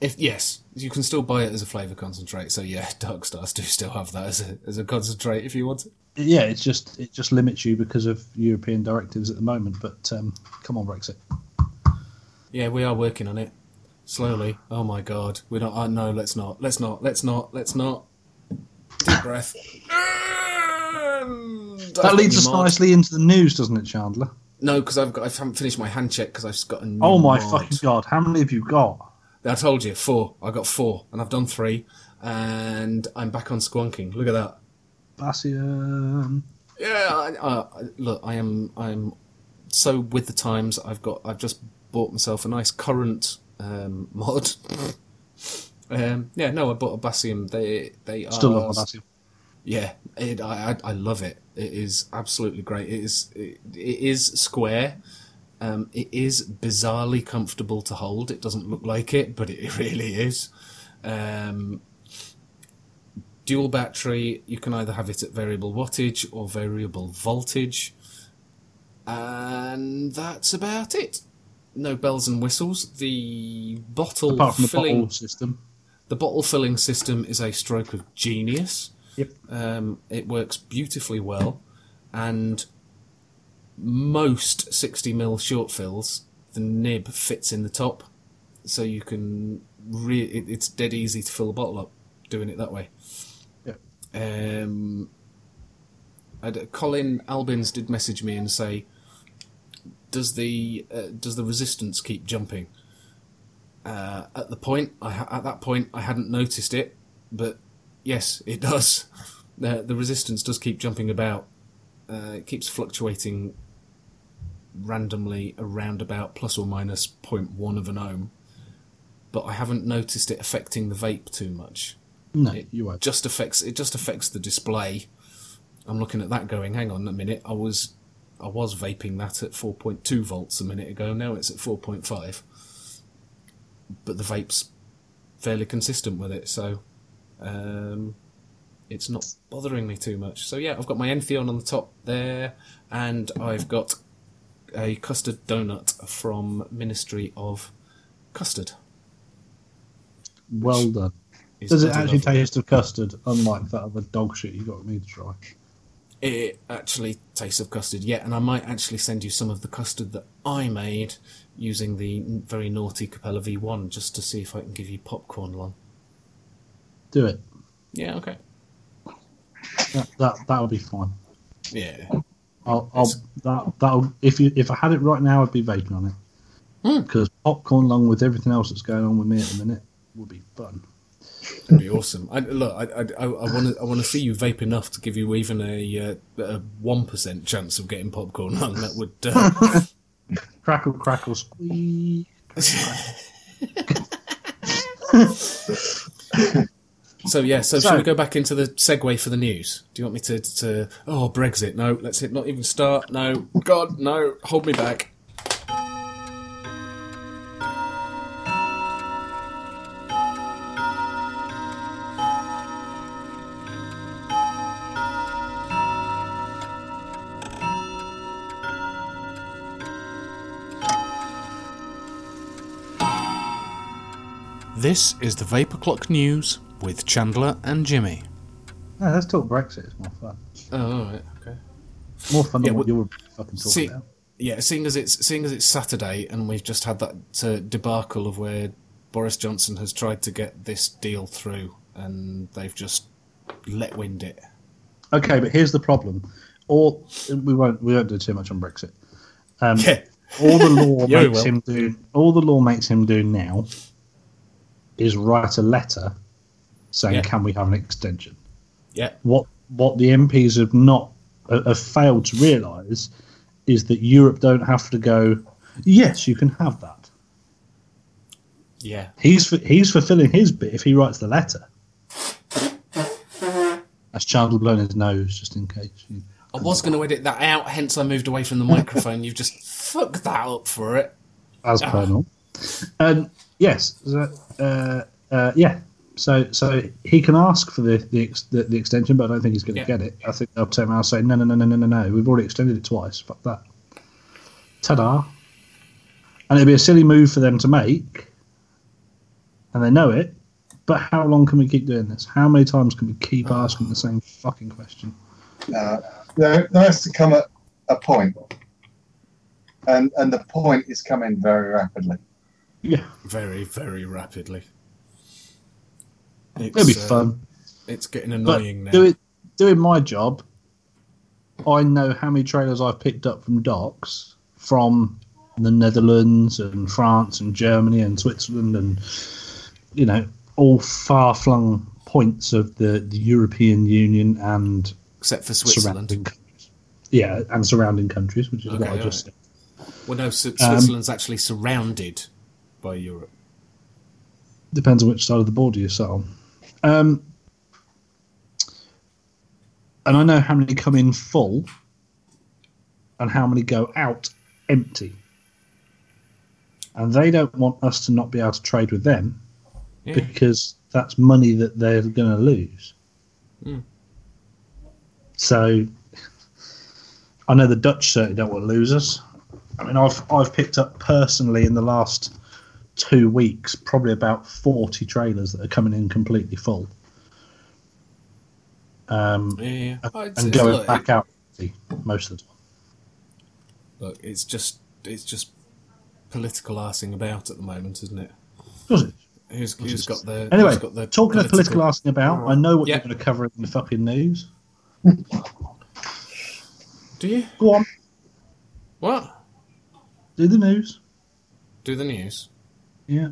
Speaker 2: If yes, you can still buy it as a flavour concentrate. So yeah, dark stars do still have that as a as a concentrate if you want it.
Speaker 4: Yeah, it's just it just limits you because of European directives at the moment. But um, come on, Brexit.
Speaker 2: Yeah, we are working on it slowly. Oh my god, we're not. Uh, no, let's not. Let's not. Let's not. Let's not. Deep breath.
Speaker 4: That leads us nicely into the news, doesn't it, Chandler?
Speaker 2: No, because I've got. I haven't finished my hand check because I've just got a new.
Speaker 4: Oh my
Speaker 2: mod.
Speaker 4: fucking god! How many have you got?
Speaker 2: I told you four. I got four, and I've done three, and I'm back on squonking. Look at that.
Speaker 4: Bassian.
Speaker 2: Yeah, I, uh, look, I am. I'm so with the times. I've got. I've just bought myself a nice current um, mod. um, yeah, no, I bought a Bassium. They they are
Speaker 4: Still love my Bassian.
Speaker 2: Yeah, it, I, I love it. It is absolutely great. It is it, it is square. Um, it is bizarrely comfortable to hold. It doesn't look like it, but it really is. Um, dual battery. You can either have it at variable wattage or variable voltage, and that's about it. No bells and whistles. The bottle
Speaker 4: Apart from the
Speaker 2: filling
Speaker 4: bottle system.
Speaker 2: the bottle filling system is a stroke of genius.
Speaker 4: Yep.
Speaker 2: Um, it works beautifully well, and most 60 ml short fills, the nib fits in the top, so you can. Re- it, it's dead easy to fill a bottle up doing it that way.
Speaker 4: Yep.
Speaker 2: Um, Colin Albins did message me and say, "Does the uh, does the resistance keep jumping?" Uh, at the point, I ha- at that point, I hadn't noticed it, but yes, it does. The, the resistance does keep jumping about. Uh, it keeps fluctuating randomly around about plus or minus 0.1 of an ohm, but I haven't noticed it affecting the vape too much
Speaker 4: No,
Speaker 2: it
Speaker 4: you won't.
Speaker 2: just affects it just affects the display. I'm looking at that going, hang on a minute, I was I was vaping that at 4.2 volts a minute ago, now it's at 4.5. But the vape's fairly consistent with it, so um, it's not bothering me too much. So yeah, I've got my Entheon on the top there, and I've got a custard donut from Ministry of Custard.
Speaker 4: Well done. Does it actually
Speaker 2: lovely.
Speaker 4: taste of custard, unlike that other dog shit you got me to try?
Speaker 2: it actually tastes of custard, yeah, and I might actually send you some of the custard that I made using the very naughty Capella V1 just to see if I can give you popcorn lung.
Speaker 4: Do it.
Speaker 2: Yeah, okay.
Speaker 4: That that that'll be fine.
Speaker 2: Yeah.
Speaker 4: I'll, I'll that that'll if you if I had it right now, I'd be vaping on it
Speaker 2: Hmm.
Speaker 4: because popcorn, along with everything else that's going on with me at the minute, would be fun.
Speaker 2: It'd be awesome. I, look, I want to I want to see you vape enough to give you even a one uh, chance of getting popcorn lung. That would uh...
Speaker 4: crackle crackle squeak.
Speaker 2: so yeah, so, so should we go back into the segue for the news? Do you want me to, to oh Brexit? No, let's hit not even start. No, God, no, hold me back. This is the Vapor Clock News with Chandler and Jimmy.
Speaker 4: No, let's talk Brexit. It's more fun.
Speaker 2: Oh, right, okay.
Speaker 4: More fun than yeah, what you were fucking talking
Speaker 2: see,
Speaker 4: about.
Speaker 2: Yeah, seeing as it's seeing as it's Saturday and we've just had that uh, debacle of where Boris Johnson has tried to get this deal through and they've just let wind it.
Speaker 4: Okay, but here's the problem. Or we won't we won't do too much on Brexit. Um, yeah. All the law makes him do all the law makes him do now is write a letter saying, yeah. "Can we have an extension?"
Speaker 2: Yeah.
Speaker 4: What what the MPs have not uh, have failed to realise is that Europe don't have to go. Yes, you can have that.
Speaker 2: Yeah.
Speaker 4: He's he's fulfilling his bit if he writes the letter. That's Chandler blowing his nose, just in case. You...
Speaker 2: I was going to edit that out, hence I moved away from the microphone. You've just fucked that up for it.
Speaker 4: As per normal. Um, yes, uh, uh, yeah. So, so he can ask for the the, the, the extension, but I don't think he's going to yeah. get it. I think they'll turn around and say, no, no, no, no, no, no, no. We've already extended it twice. Fuck that. Ta-da! And it'd be a silly move for them to make, and they know it. But how long can we keep doing this? How many times can we keep asking the same fucking question?
Speaker 3: Uh, there, there has to come a, a point, and and the point is coming very rapidly.
Speaker 4: Yeah.
Speaker 2: Very, very rapidly.
Speaker 4: It's, It'll be uh, fun.
Speaker 2: It's getting annoying
Speaker 4: but now. Do it, doing my job, I know how many trailers I've picked up from docks from the Netherlands and France and Germany and Switzerland and, you know, all far flung points of the, the European Union and.
Speaker 2: Except for Switzerland.
Speaker 4: Yeah, and surrounding countries, which is okay, what I just right.
Speaker 2: said. Well, no, um, Switzerland's um, actually surrounded by Europe?
Speaker 4: Depends on which side of the border you sat on. Um, and I know how many come in full and how many go out empty. And they don't want us to not be able to trade with them yeah. because that's money that they're going to lose. Mm. So I know the Dutch certainly don't want to lose us. I mean, I've I've picked up personally in the last two weeks, probably about 40 trailers that are coming in completely full. Um,
Speaker 2: yeah,
Speaker 4: and going look, back out most of the time.
Speaker 2: Look, it's just it's just political arsing about at the moment, isn't it?
Speaker 4: Does it?
Speaker 2: Who's, who's got the
Speaker 4: anyway?
Speaker 2: Got the
Speaker 4: talking political... of political arsing about, I know what you're going to cover in the fucking news.
Speaker 2: Do you?
Speaker 4: Go on.
Speaker 2: What?
Speaker 4: Do the news.
Speaker 2: Do the news.
Speaker 4: Yeah.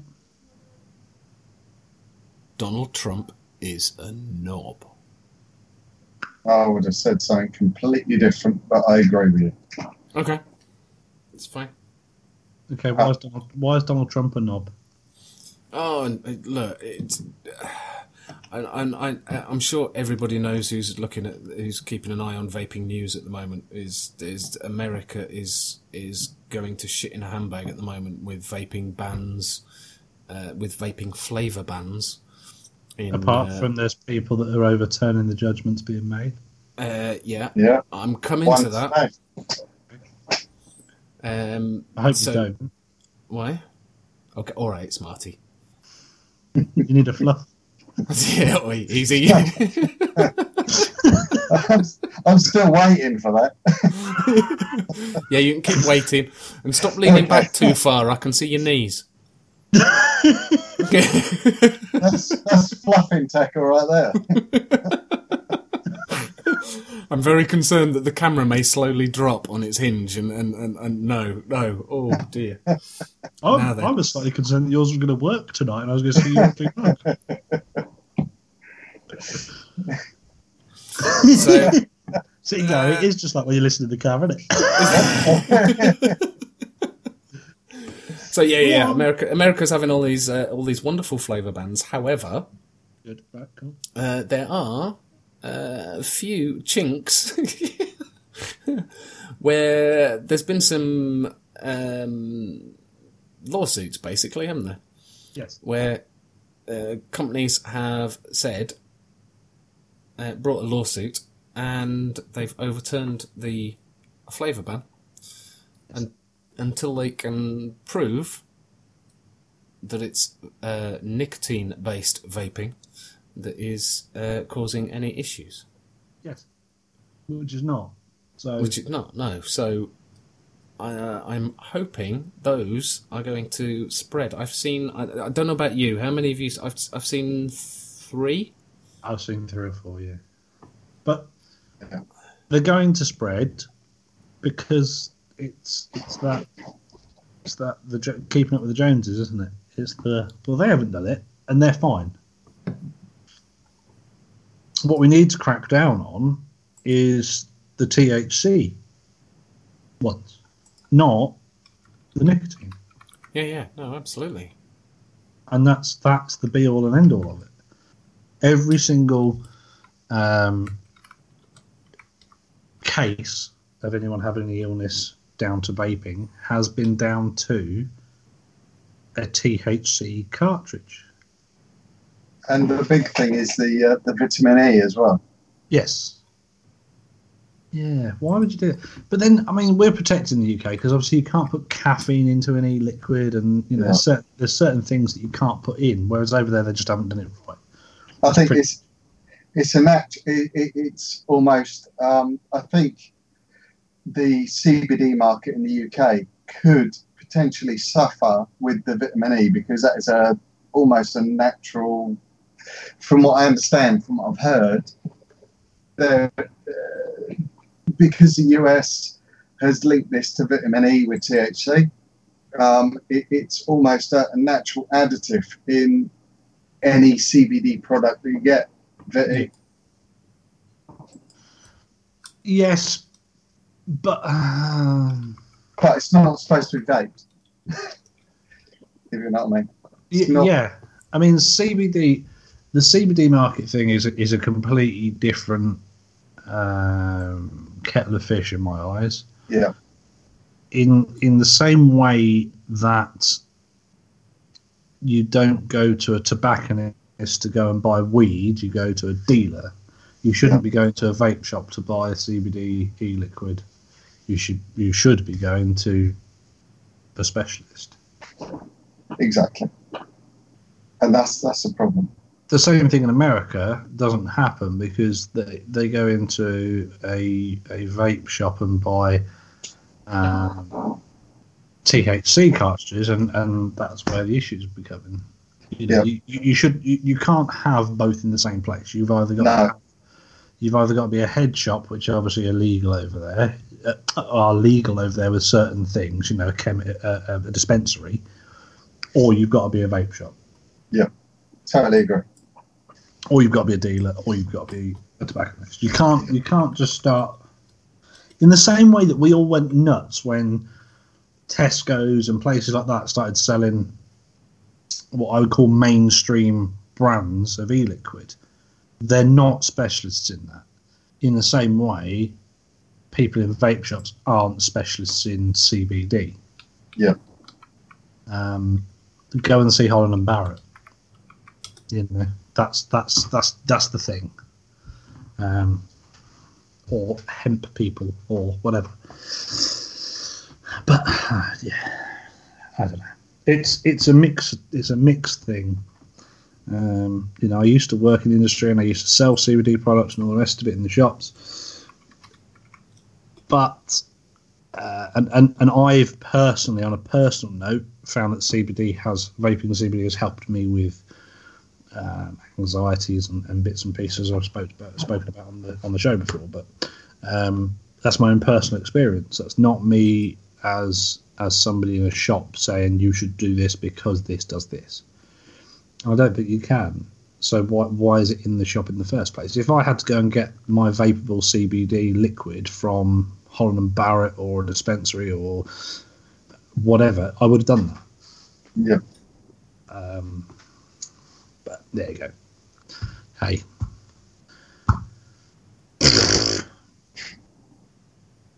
Speaker 2: Donald Trump is a knob.
Speaker 3: I would have said something completely different, but I agree with you.
Speaker 2: Okay. It's fine.
Speaker 4: Okay, why is Donald, why is Donald Trump a knob?
Speaker 2: Oh, and uh, look, it's. And I, am sure everybody knows who's looking at, who's keeping an eye on vaping news at the moment. Is is America is is going to shit in a handbag at the moment with vaping bans, uh, with vaping flavour bans.
Speaker 4: In, Apart uh, from there's people that are overturning the judgments being made.
Speaker 2: Uh, yeah,
Speaker 3: yeah,
Speaker 2: I'm coming to that. Um,
Speaker 4: I hope
Speaker 2: so,
Speaker 4: you don't.
Speaker 2: Why? Okay, all right, Smarty.
Speaker 4: you need a fluff.
Speaker 2: yeah, wait, easy.
Speaker 3: I'm, I'm still waiting for that.
Speaker 2: yeah, you can keep waiting and stop leaning back too far. I can see your knees.
Speaker 3: that's that's fluffing tackle right there.
Speaker 2: I'm very concerned that the camera may slowly drop on its hinge, and, and, and, and no, no, oh dear.
Speaker 4: I'm, I was slightly concerned that yours was going to work tonight, and I was going to see you
Speaker 2: So,
Speaker 4: So you know, it is just like when you listen to the car, isn't it?
Speaker 2: So yeah, yeah. America, America's having all these uh, all these wonderful flavor bands. However,
Speaker 4: Good,
Speaker 2: uh, there are uh, a few chinks where there's been some um, lawsuits, basically, haven't there?
Speaker 4: Yes.
Speaker 2: Where uh, companies have said, uh, brought a lawsuit, and they've overturned the flavour ban, and until they can prove that it's uh, nicotine-based vaping that is uh, causing any issues.
Speaker 4: Yes. Which is not. So
Speaker 2: Which is not, no. So uh, I'm hoping those are going to spread. I've seen, I, I don't know about you, how many of you, I've, I've seen three.
Speaker 4: I've seen three or four, yeah. But
Speaker 3: Yeah.
Speaker 4: they're going to spread because it's it's that it's that the keeping up with the Joneses, isn't it? It's the well, they haven't done it and they're fine. What we need to crack down on is the THC ones, not the nicotine,
Speaker 2: Yeah, yeah, no, absolutely.
Speaker 4: and that's that's the be all and end all of it. Every single um, case of anyone having any illness down to vaping has been down to a THC cartridge.
Speaker 3: And the big thing is the uh, the vitamin E as well.
Speaker 4: Yes. Yeah, why would you do it? But then, I mean, we're protecting the UK because obviously you can't put caffeine into any liquid, and you know,
Speaker 3: Yeah.
Speaker 4: cer- there's certain things that you can't put in. Whereas over there, they just haven't done it right.
Speaker 3: I think
Speaker 4: pretty-
Speaker 3: it's it's a nat- it, it, it's almost um, I think the CBD market in the UK could potentially suffer with the vitamin E because that is a almost a natural from what I understand from what I've heard uh, because the US has linked this to vitamin E with THC um, it, it's almost a, a natural additive in any CBD product that you get. That-
Speaker 4: Yes, but um,
Speaker 3: But it's not supposed to be vaped. if you know what I mean.
Speaker 4: y-
Speaker 3: It's not-
Speaker 4: yeah, I mean CBD, the CBD market thing is a, is a completely different um, kettle of fish in my eyes.
Speaker 3: Yeah.
Speaker 4: in in the same way that you don't go to a tobacconist to go and buy weed, you go to a dealer. You shouldn't
Speaker 3: Yeah.
Speaker 4: be going to a vape shop to buy a CBD e-liquid. You should you should be going to a specialist.
Speaker 3: Exactly. And that's that's the problem.
Speaker 4: The same thing in America doesn't happen because they they go into a a vape shop and buy um, THC cartridges, and, and that's where the issues are becoming. You know,
Speaker 3: Yeah.
Speaker 4: you, you should you, you can't have both in the same place. You've either got
Speaker 3: No.
Speaker 4: You've either got to be a head shop, which obviously are legal over there, uh, are legal over there with certain things. You know, a, chemi- uh, a dispensary, or you've got to be a vape shop, Yeah,
Speaker 3: Totally agree.
Speaker 4: or you've got to be a dealer, or you've got to be a tobacconist. You can't you can't just start in the same way that we all went nuts when Tesco's and places like that started selling what I would call mainstream brands of e-liquid. They're not specialists in that. In the same way, people in vape shops aren't specialists in CBD.
Speaker 3: Yeah.
Speaker 4: Um, go and see Holland and Barrett. You know, that's that's that's that's the thing. Um, or hemp people or whatever. But uh, yeah, I don't know. It's it's a mix. It's a mixed thing. Um, you know, I used to work in the industry and I used to sell CBD products and all the rest of it in the shops. But uh, and, and and I've personally, on a personal note, found that CBD has vaping CBD has helped me with um, anxieties and, and bits and pieces I've spoke about, spoken about on the on the show before. But um, that's my own personal experience. That's not me as as somebody in a shop saying you should do this because this does this. I don't think you can. So why why is it in the shop in the first place? If I had to go and get my vapable CBD liquid from Holland and Barrett or a dispensary or whatever, I would have done that.
Speaker 3: Yeah.
Speaker 4: Um, but there you go. Hey.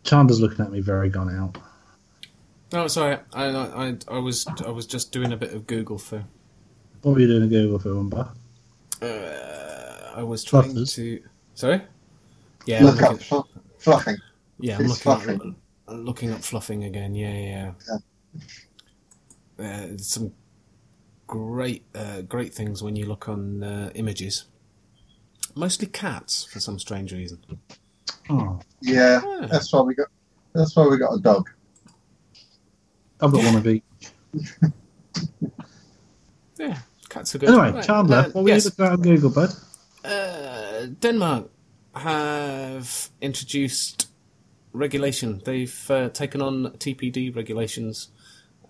Speaker 4: Chandler's looking at me very gone out.
Speaker 2: No, sorry. I, I, I was I was just doing a bit of Google for.
Speaker 4: What were you doing a Google film, Bar?
Speaker 2: Uh, I was trying
Speaker 4: Fluffers.
Speaker 2: to. Sorry. Yeah, I'm
Speaker 3: Look up
Speaker 2: looking,
Speaker 3: fl- fluffing.
Speaker 2: yeah, I'm looking
Speaker 3: fluffing.
Speaker 2: I'm looking up fluffing again. Yeah, yeah. yeah. Uh, some great uh, great things when you look on uh, images. Mostly cats for some strange reason.
Speaker 4: Oh,
Speaker 3: Yeah,
Speaker 2: Ah.
Speaker 3: that's why we got. That's why we got a dog.
Speaker 4: I've got one of each.
Speaker 2: Yeah, cats are good.
Speaker 4: Anyway,
Speaker 2: Right,
Speaker 4: Chandler,
Speaker 2: uh,
Speaker 4: what were
Speaker 2: yes.
Speaker 4: you looking at on Google, bud?
Speaker 2: Uh, Denmark have introduced regulation. They've uh, taken on TPD regulations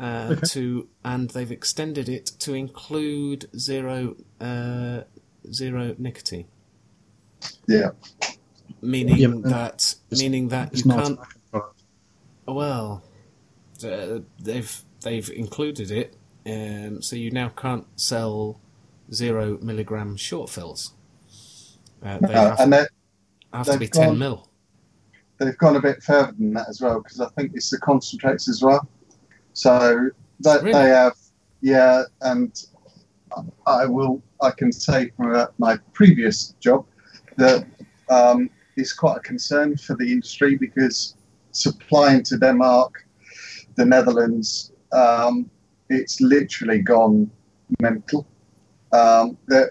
Speaker 2: uh,
Speaker 4: Okay.
Speaker 2: to, and they've extended it to include zero uh, zero nicotine,
Speaker 3: Yeah,
Speaker 2: meaning
Speaker 4: Yeah, but,
Speaker 2: that meaning that
Speaker 4: It's
Speaker 2: you
Speaker 4: not
Speaker 2: can't. Well, uh, they've they've included it, um, so you now can't sell zero milligram short fills. Uh, they
Speaker 3: Uh,
Speaker 2: have,
Speaker 3: and they,
Speaker 2: have to be
Speaker 3: gone-
Speaker 2: mil.
Speaker 3: they've gone a bit further than that as well because I think it's the concentrates as well. So that
Speaker 2: Really?
Speaker 3: they have, yeah, and I will. I can say from uh, my previous job that um, it's quite a concern for the industry because supplying to Denmark, the Netherlands, um, it's literally gone mental. Um, uh,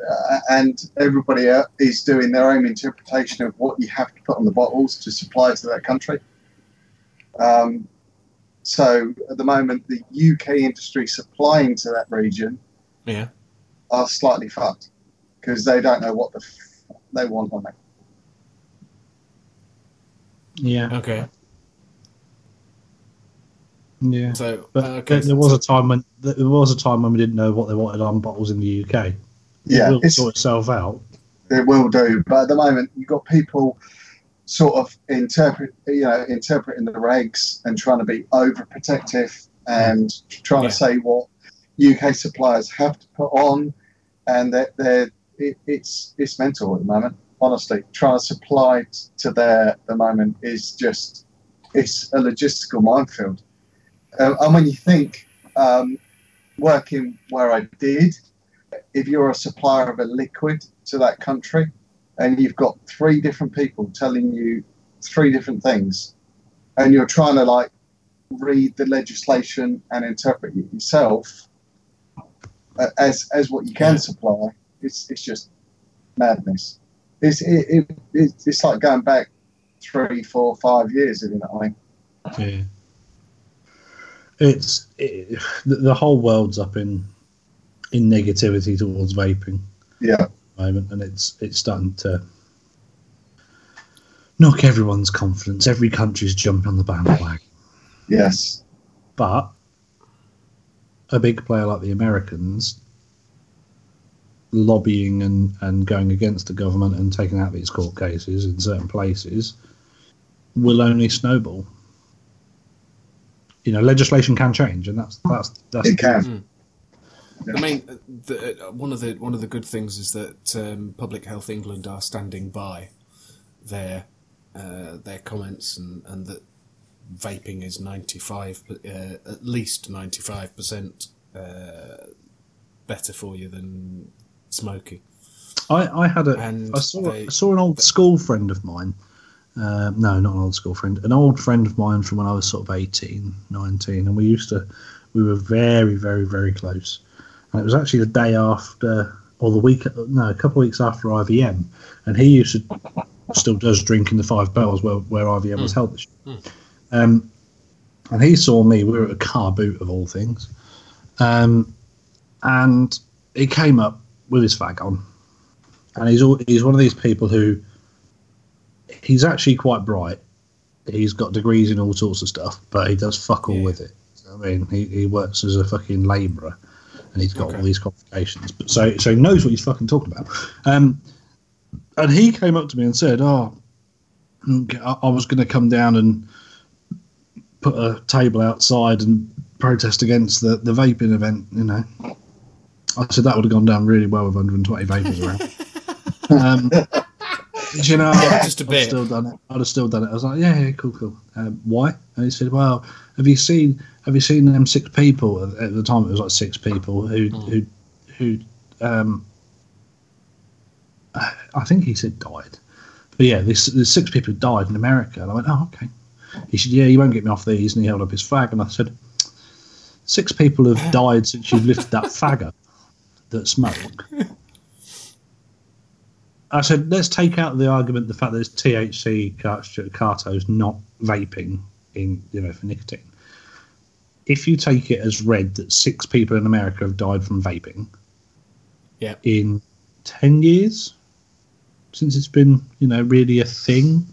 Speaker 3: and everybody uh, is doing their own interpretation of what you have to put on the bottles to supply to that country. Um, so at the moment, the UK industry supplying to that region
Speaker 2: Yeah.
Speaker 3: are slightly fucked because they don't know what the f- they want on it.
Speaker 4: Yeah,
Speaker 2: Okay.
Speaker 4: Yeah.
Speaker 2: So,
Speaker 4: But
Speaker 2: uh, okay.
Speaker 4: there, there was a time when there was a time when we didn't know what they wanted on bottles in the UK.
Speaker 3: Yeah,
Speaker 4: it will
Speaker 3: it's,
Speaker 4: sort itself out.
Speaker 3: it will do, but at the moment, you've got people sort of interpret, you know, interpreting the regs and trying to be overprotective and trying
Speaker 2: Yeah.
Speaker 3: to say what UK suppliers have to put on, and that they're it, it's it's mental at the moment. Honestly, trying to supply t- to there at the moment is just it's a logistical minefield. Uh, and when you think um, working where I did, if you're a supplier of a liquid to that country, and you've got three different people telling you three different things, and you're trying to like read the legislation and interpret it yourself uh, as as what you can supply, it's it's just madness. It's it, it, it's it's like going back three, four, five years, if you know what I mean.
Speaker 4: Yeah. It's it, the, whole world's up in in negativity towards vaping
Speaker 3: Yeah,
Speaker 4: at the moment, and it's it's starting to knock everyone's confidence. Every country's jumping on the bandwagon,
Speaker 3: yes,
Speaker 4: but a big player like the Americans lobbying and, and going against the government and taking out these court cases in certain places will only snowball. You know, legislation can change, and that's that's that's
Speaker 3: it can.
Speaker 2: I mean, uh, the, uh, one of the one of the good things is that um, Public Health England are standing by their uh, their comments and, and that vaping is ninety five, uh, at least ninety five percent uh, better for you than smoking.
Speaker 4: I, I had a
Speaker 2: And
Speaker 4: I saw
Speaker 2: they-
Speaker 4: I saw an old school friend of mine. Uh, no, not an old school friend. An old friend of mine from when I was sort of 18, 19, and we used to. We were very, very, very close. And it was actually the day after, or the week, no, a couple of weeks after IVM, and he used to still does drink in the Five Bells where where IVM was held. This year. Um, and he saw me. We were at a car boot of all things, um, and he came up with his fag on, and he's al- he's one of these people who he's actually quite bright. He's got degrees in all sorts of stuff, but he does fuck all
Speaker 2: Yeah.
Speaker 4: with it. I mean, he, he works as a fucking labourer, and he's got
Speaker 2: Okay.
Speaker 4: all these qualifications. But so so he knows what he's fucking talking about. Um, and he came up to me and said, "Oh, I, I was going to come down and put a table outside and protest against the the vaping event." You know, I said that would have gone down really well with 120 vapors around. um, you know,
Speaker 2: Just a
Speaker 4: I'd still done it. I'd have still done it. I was like, yeah, yeah, cool, cool. Um, why? And he said, well, have you seen have you seen them six people at the time? It was like six people who who who um, I think he said died. But yeah, this there's six people who died in America. And I went, oh, okay. He said, yeah, you won't get me off these. And he held up his flag, and I said, six people have died since you've lifted that faggot that smoke. I said, let's take out the argument the fact that it's THC cartos not vaping in you know for nicotine. If you take it as read that six people in America have died from vaping
Speaker 2: Yeah.
Speaker 4: in ten years since it's been you know really a thing,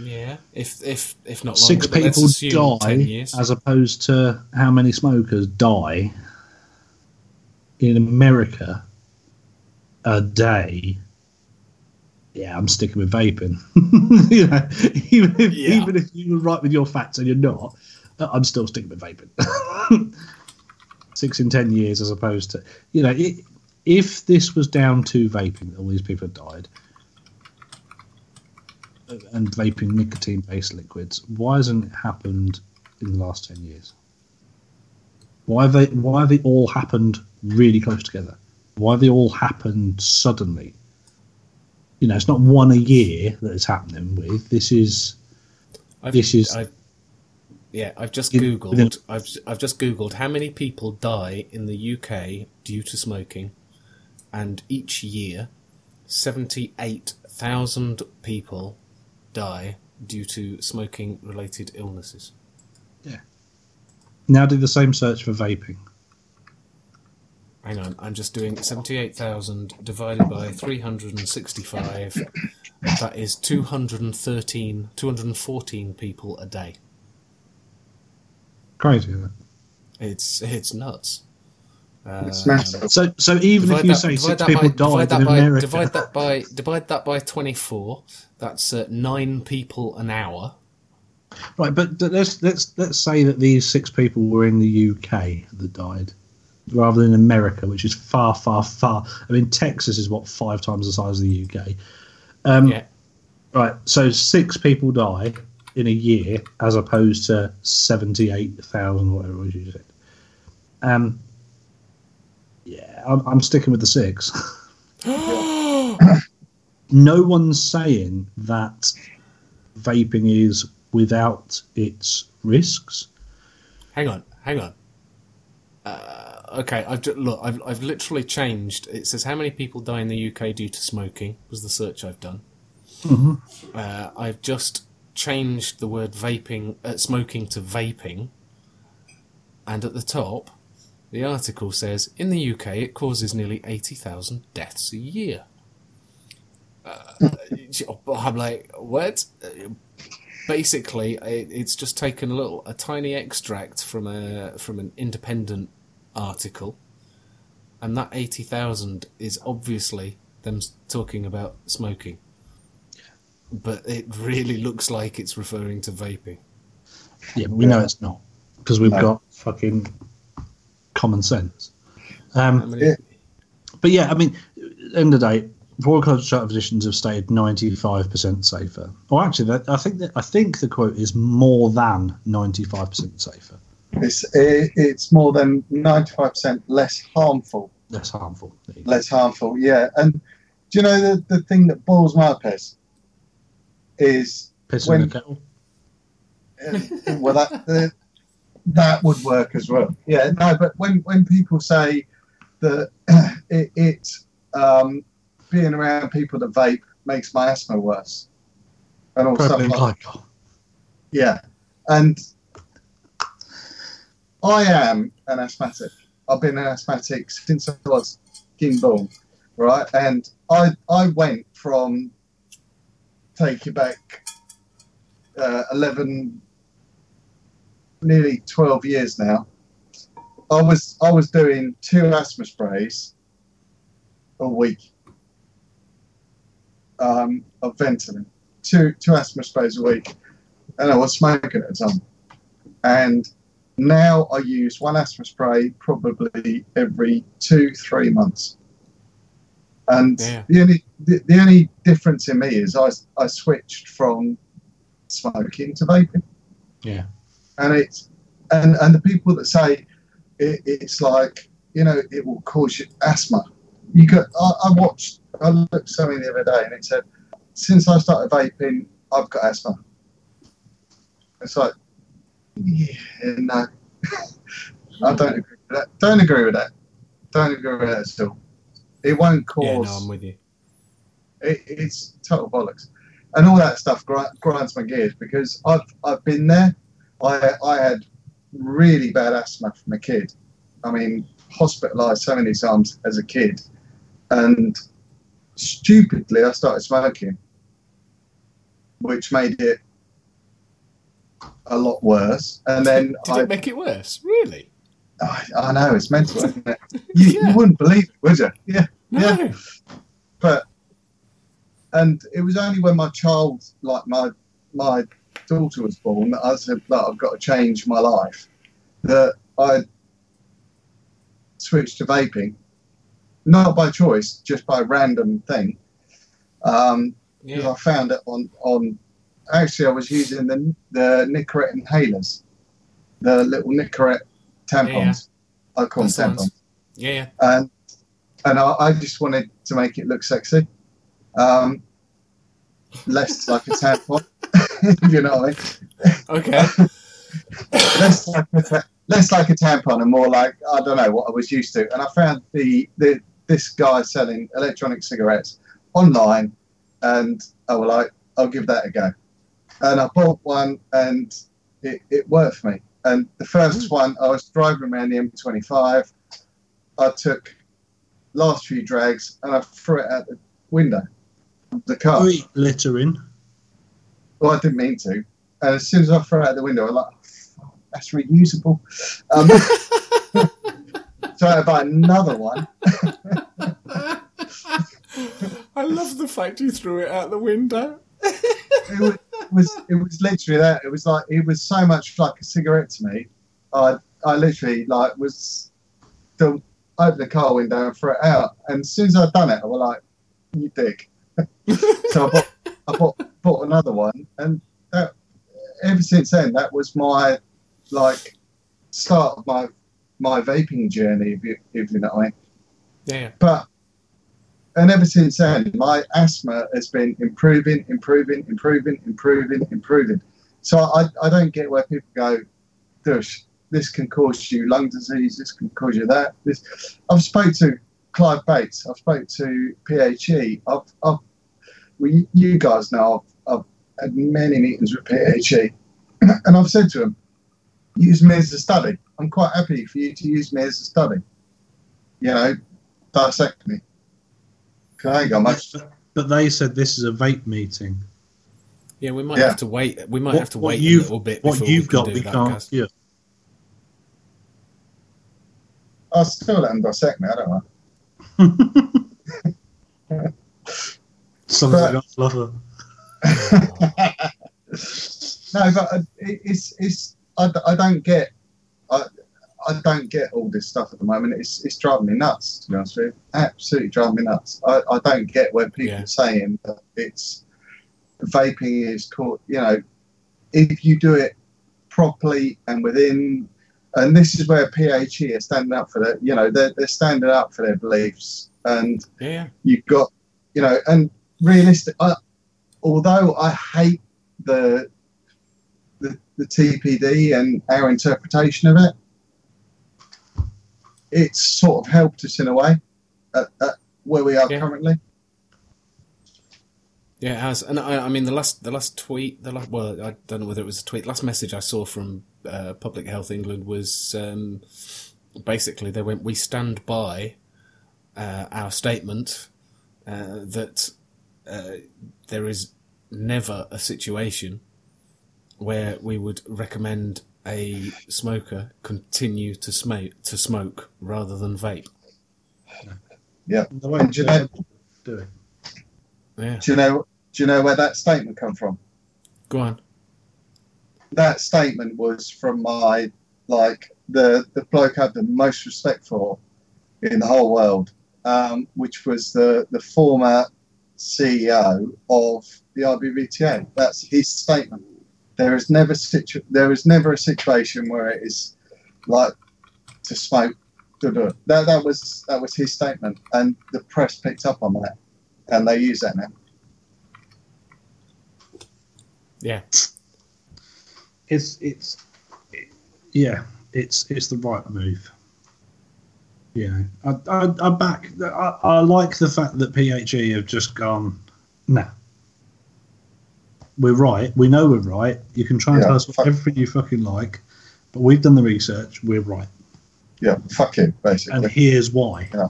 Speaker 2: Yeah. If if if not longer,
Speaker 4: six people die as opposed to how many smokers die in America a day. Yeah, I'm sticking with vaping. you know, even if
Speaker 2: Yeah.
Speaker 4: even if you were right with your facts and you're not, uh, I'm still sticking with vaping. Six in ten years, as opposed to you know, i if this was down to vaping, all these people had died, uh, and vaping nicotine-based liquids, why hasn't it happened in the last ten years? Why have they? Why have they all happened really close together? Why have they all happened suddenly? You know, it's not one a year that it's happening with. This is
Speaker 2: I've,
Speaker 4: this is-
Speaker 2: I've, yeah, I've just googled. I've I've just googled how many people die in the UK due to smoking, and each year, seventy-eight thousand people die due to smoking-related illnesses. Yeah.
Speaker 4: Now do the same search for vaping.
Speaker 2: Hang on, I'm just doing seventy-eight thousand divided by three hundred and sixty-five. That is 213, 214 people a day.
Speaker 4: Crazy, isn't it?
Speaker 2: It's it's nuts.
Speaker 3: It's
Speaker 2: Um,
Speaker 3: massive.
Speaker 4: So, so even if
Speaker 2: divide
Speaker 4: you
Speaker 2: that-
Speaker 4: say six people
Speaker 2: by,
Speaker 4: died in
Speaker 2: by,
Speaker 4: America,
Speaker 2: divide that by divide that by 24 that's uh, nine people an hour
Speaker 4: right? But let's let's let's say that these six people were in the UK that died, rather than America, which is far, far, far. I mean, Texas is what five times the size of the UK. Um,
Speaker 2: yeah
Speaker 4: Right. So six people die in a year, as opposed to seventy-eight thousand, whatever it was you said. Um. Yeah, I'm, I'm sticking with the six. no one's saying that vaping is without its risks.
Speaker 2: hang on hang on okay I've ju- look I've, I've literally changed. It says how many people die in the UK due to smoking? was the search I've done. Uh, I've just changed the word vaping uh, smoking to vaping. And at the top the article says in the UK it causes nearly 80,000 deaths a year. Uh, I'm like what? Basically it, it's just taken a little a tiny extract from a from an independent article and that 80,000 is obviously them talking about smoking but it really looks like it's referring to vaping
Speaker 4: Yeah, we know it's not because we've
Speaker 3: No.
Speaker 4: got fucking common sense. Um,
Speaker 3: Yeah.
Speaker 4: But yeah, I mean, end of the day, Royal College of Physicians have stated ninety-five percent safer. Or actually, I think that I think the quote is more than ninety-five percent safer,
Speaker 3: It's it, it's more than ninety five percent less harmful.
Speaker 4: less harmful. There you go.
Speaker 3: Less harmful, yeah. And do you know the, the thing that boils my piss is
Speaker 4: Piss
Speaker 3: when-
Speaker 4: in the kettle.
Speaker 3: uh, well that uh, that would work as well. Yeah, no, but when when people say that it, it um, being around people that vape makes my asthma worse and all stuff
Speaker 4: Propylene
Speaker 3: like
Speaker 4: glycol.
Speaker 3: Yeah, and I am an asthmatic. I've been an asthmatic since I was born, right? And I I went from take you back uh, eleven, nearly twelve years now. I was I was doing two asthma sprays a week um, of Ventolin, two two asthma sprays a week, and I was smoking at the time. And now I use one asthma spray probably every two three months. And
Speaker 2: Yeah.
Speaker 3: the only the, the only difference in me is I I switched from smoking to vaping
Speaker 4: Yeah.
Speaker 3: and it's and and the people that say it, it's like you know it will cause you asthma. You got I, I watched I looked at something the other day and it said since I started vaping I've got asthma. It's like yeah no I don't agree with that. Don't agree with that. Don't agree with that at all. It won't cause
Speaker 2: Yeah, no, I'm with you.
Speaker 3: it, it's total bollocks, and all that stuff gri- grinds my gears because I've I've been there. I I had really bad asthma from a kid. I mean, hospitalised so many times as a kid, and stupidly I started smoking, which made it a lot worse. And then
Speaker 2: Did
Speaker 3: I,
Speaker 2: it make it worse? Really?
Speaker 3: I, I know it's mental, isn't it? You,
Speaker 2: Yeah.
Speaker 3: you wouldn't believe it, would you? Yeah.
Speaker 2: No.
Speaker 3: Yeah. but and it was only when my child like my my daughter was born that I said that I've got to change my life that I switched to vaping not by choice just by random thing um because
Speaker 2: Yeah.
Speaker 3: I found it on on actually I was using the the Nicorette inhalers the little Nicorette tampons I call
Speaker 2: That's
Speaker 3: them tampons
Speaker 2: Yeah, yeah.
Speaker 3: and and I, I just wanted to make it look sexy, um, less like a tampon, if you know what I mean.
Speaker 2: Okay.
Speaker 3: Less like a ta- less like a tampon and more like I don't know what I was used to. And I found the, the this guy selling electronic cigarettes online, and I was like, I'll give that a go. And I bought one, and it, it worked for me. And the first one, I was driving around the M25. I took last few drags and I threw it out the window of the car.
Speaker 4: Oi, littering.
Speaker 3: Well, I didn't mean to. And as soon as I threw it out the window, I was like, "Oh, that's reusable. Um, so I had to buy another one.
Speaker 2: I love the fact you threw it out the window.
Speaker 3: It was, it was it was literally that. It was like it was so much like a cigarette to me. I I literally like was still open the car window and threw it out. And as soon as I'd done it, I was like, "You dick." so I bought I bought, bought another one, and that ever since then that was my like start of my my vaping journey, if you, if you know what I mean.
Speaker 2: Yeah.
Speaker 3: But and ever since then, my asthma has been improving, improving, improving, improving, improving. So I, I don't get where people go, Dush, this can cause you lung disease, this can cause you that. This I've spoke to Clive Bates, I've spoke to PHE, I've, I've we, you guys know I've, I've had many meetings with PHE, and I've said to them, use me as a study. I'm quite happy for you to use me as a study. You know, dissect me. 'Cause I ain't got much.
Speaker 4: But they said this is a vape meeting.
Speaker 2: Yeah, we might
Speaker 3: Yeah.
Speaker 2: have to wait. We might
Speaker 4: What-
Speaker 2: have to wait a
Speaker 4: you've-
Speaker 2: little bit
Speaker 4: What
Speaker 2: before
Speaker 4: you've
Speaker 2: we can
Speaker 4: got,
Speaker 2: do
Speaker 4: we
Speaker 2: that.
Speaker 4: can't.
Speaker 2: Gaz.
Speaker 4: Yeah.
Speaker 3: I'll still let them dissect me. I don't mind.
Speaker 4: Something
Speaker 3: But-
Speaker 4: else, love her.
Speaker 3: no, but uh, it- it's it's I don't get I I don't get all this stuff at the moment. It's it's driving me nuts to be honest with you. Absolutely driving me nuts. I, I don't get where people
Speaker 2: Yeah.
Speaker 3: are saying that it's vaping is called you know if you do it properly and within and this is where PHE are standing up for their you know they're, they're standing up for their beliefs and
Speaker 2: yeah.
Speaker 3: you've got you know and realistic I, although i hate the, the the tpd and our interpretation of it it's sort of helped us in a way at, at where we are
Speaker 2: Yeah.
Speaker 3: currently
Speaker 2: Yeah, it has. And I, I mean, the last, the last tweet, the last, well, I don't know whether it was a tweet. Last message I saw from uh, Public Health England was um, basically they went, "We stand by uh, our statement uh, that uh, there is never a situation where we would recommend a smoker continue to smoke to smoke rather than vape.
Speaker 3: Yeah.
Speaker 4: The way
Speaker 3: do you know,
Speaker 4: do it.
Speaker 2: Yeah,
Speaker 3: do you know, do you know where that statement come from?
Speaker 2: go on.
Speaker 3: That statement was from my like the the bloke I had the most respect for in the whole world, um, which was the the former CEO of the IBVTA. That's his statement. There is never situ- there is never a situation where it is like to smoke. That that was that was his statement, and the press picked up on that, and they use that now.
Speaker 2: Yeah,
Speaker 4: It's it's it- yeah, it's it's the right move. Yeah, I I, I back. I, I like the fact that PHE have just gone. Nah, we're right. We know we're right. You can try and
Speaker 3: Yeah,
Speaker 4: tell us whatever you fucking like, but we've done the research. We're right.
Speaker 3: Yeah, fuck you, basically.
Speaker 4: and here's why.
Speaker 3: Yeah.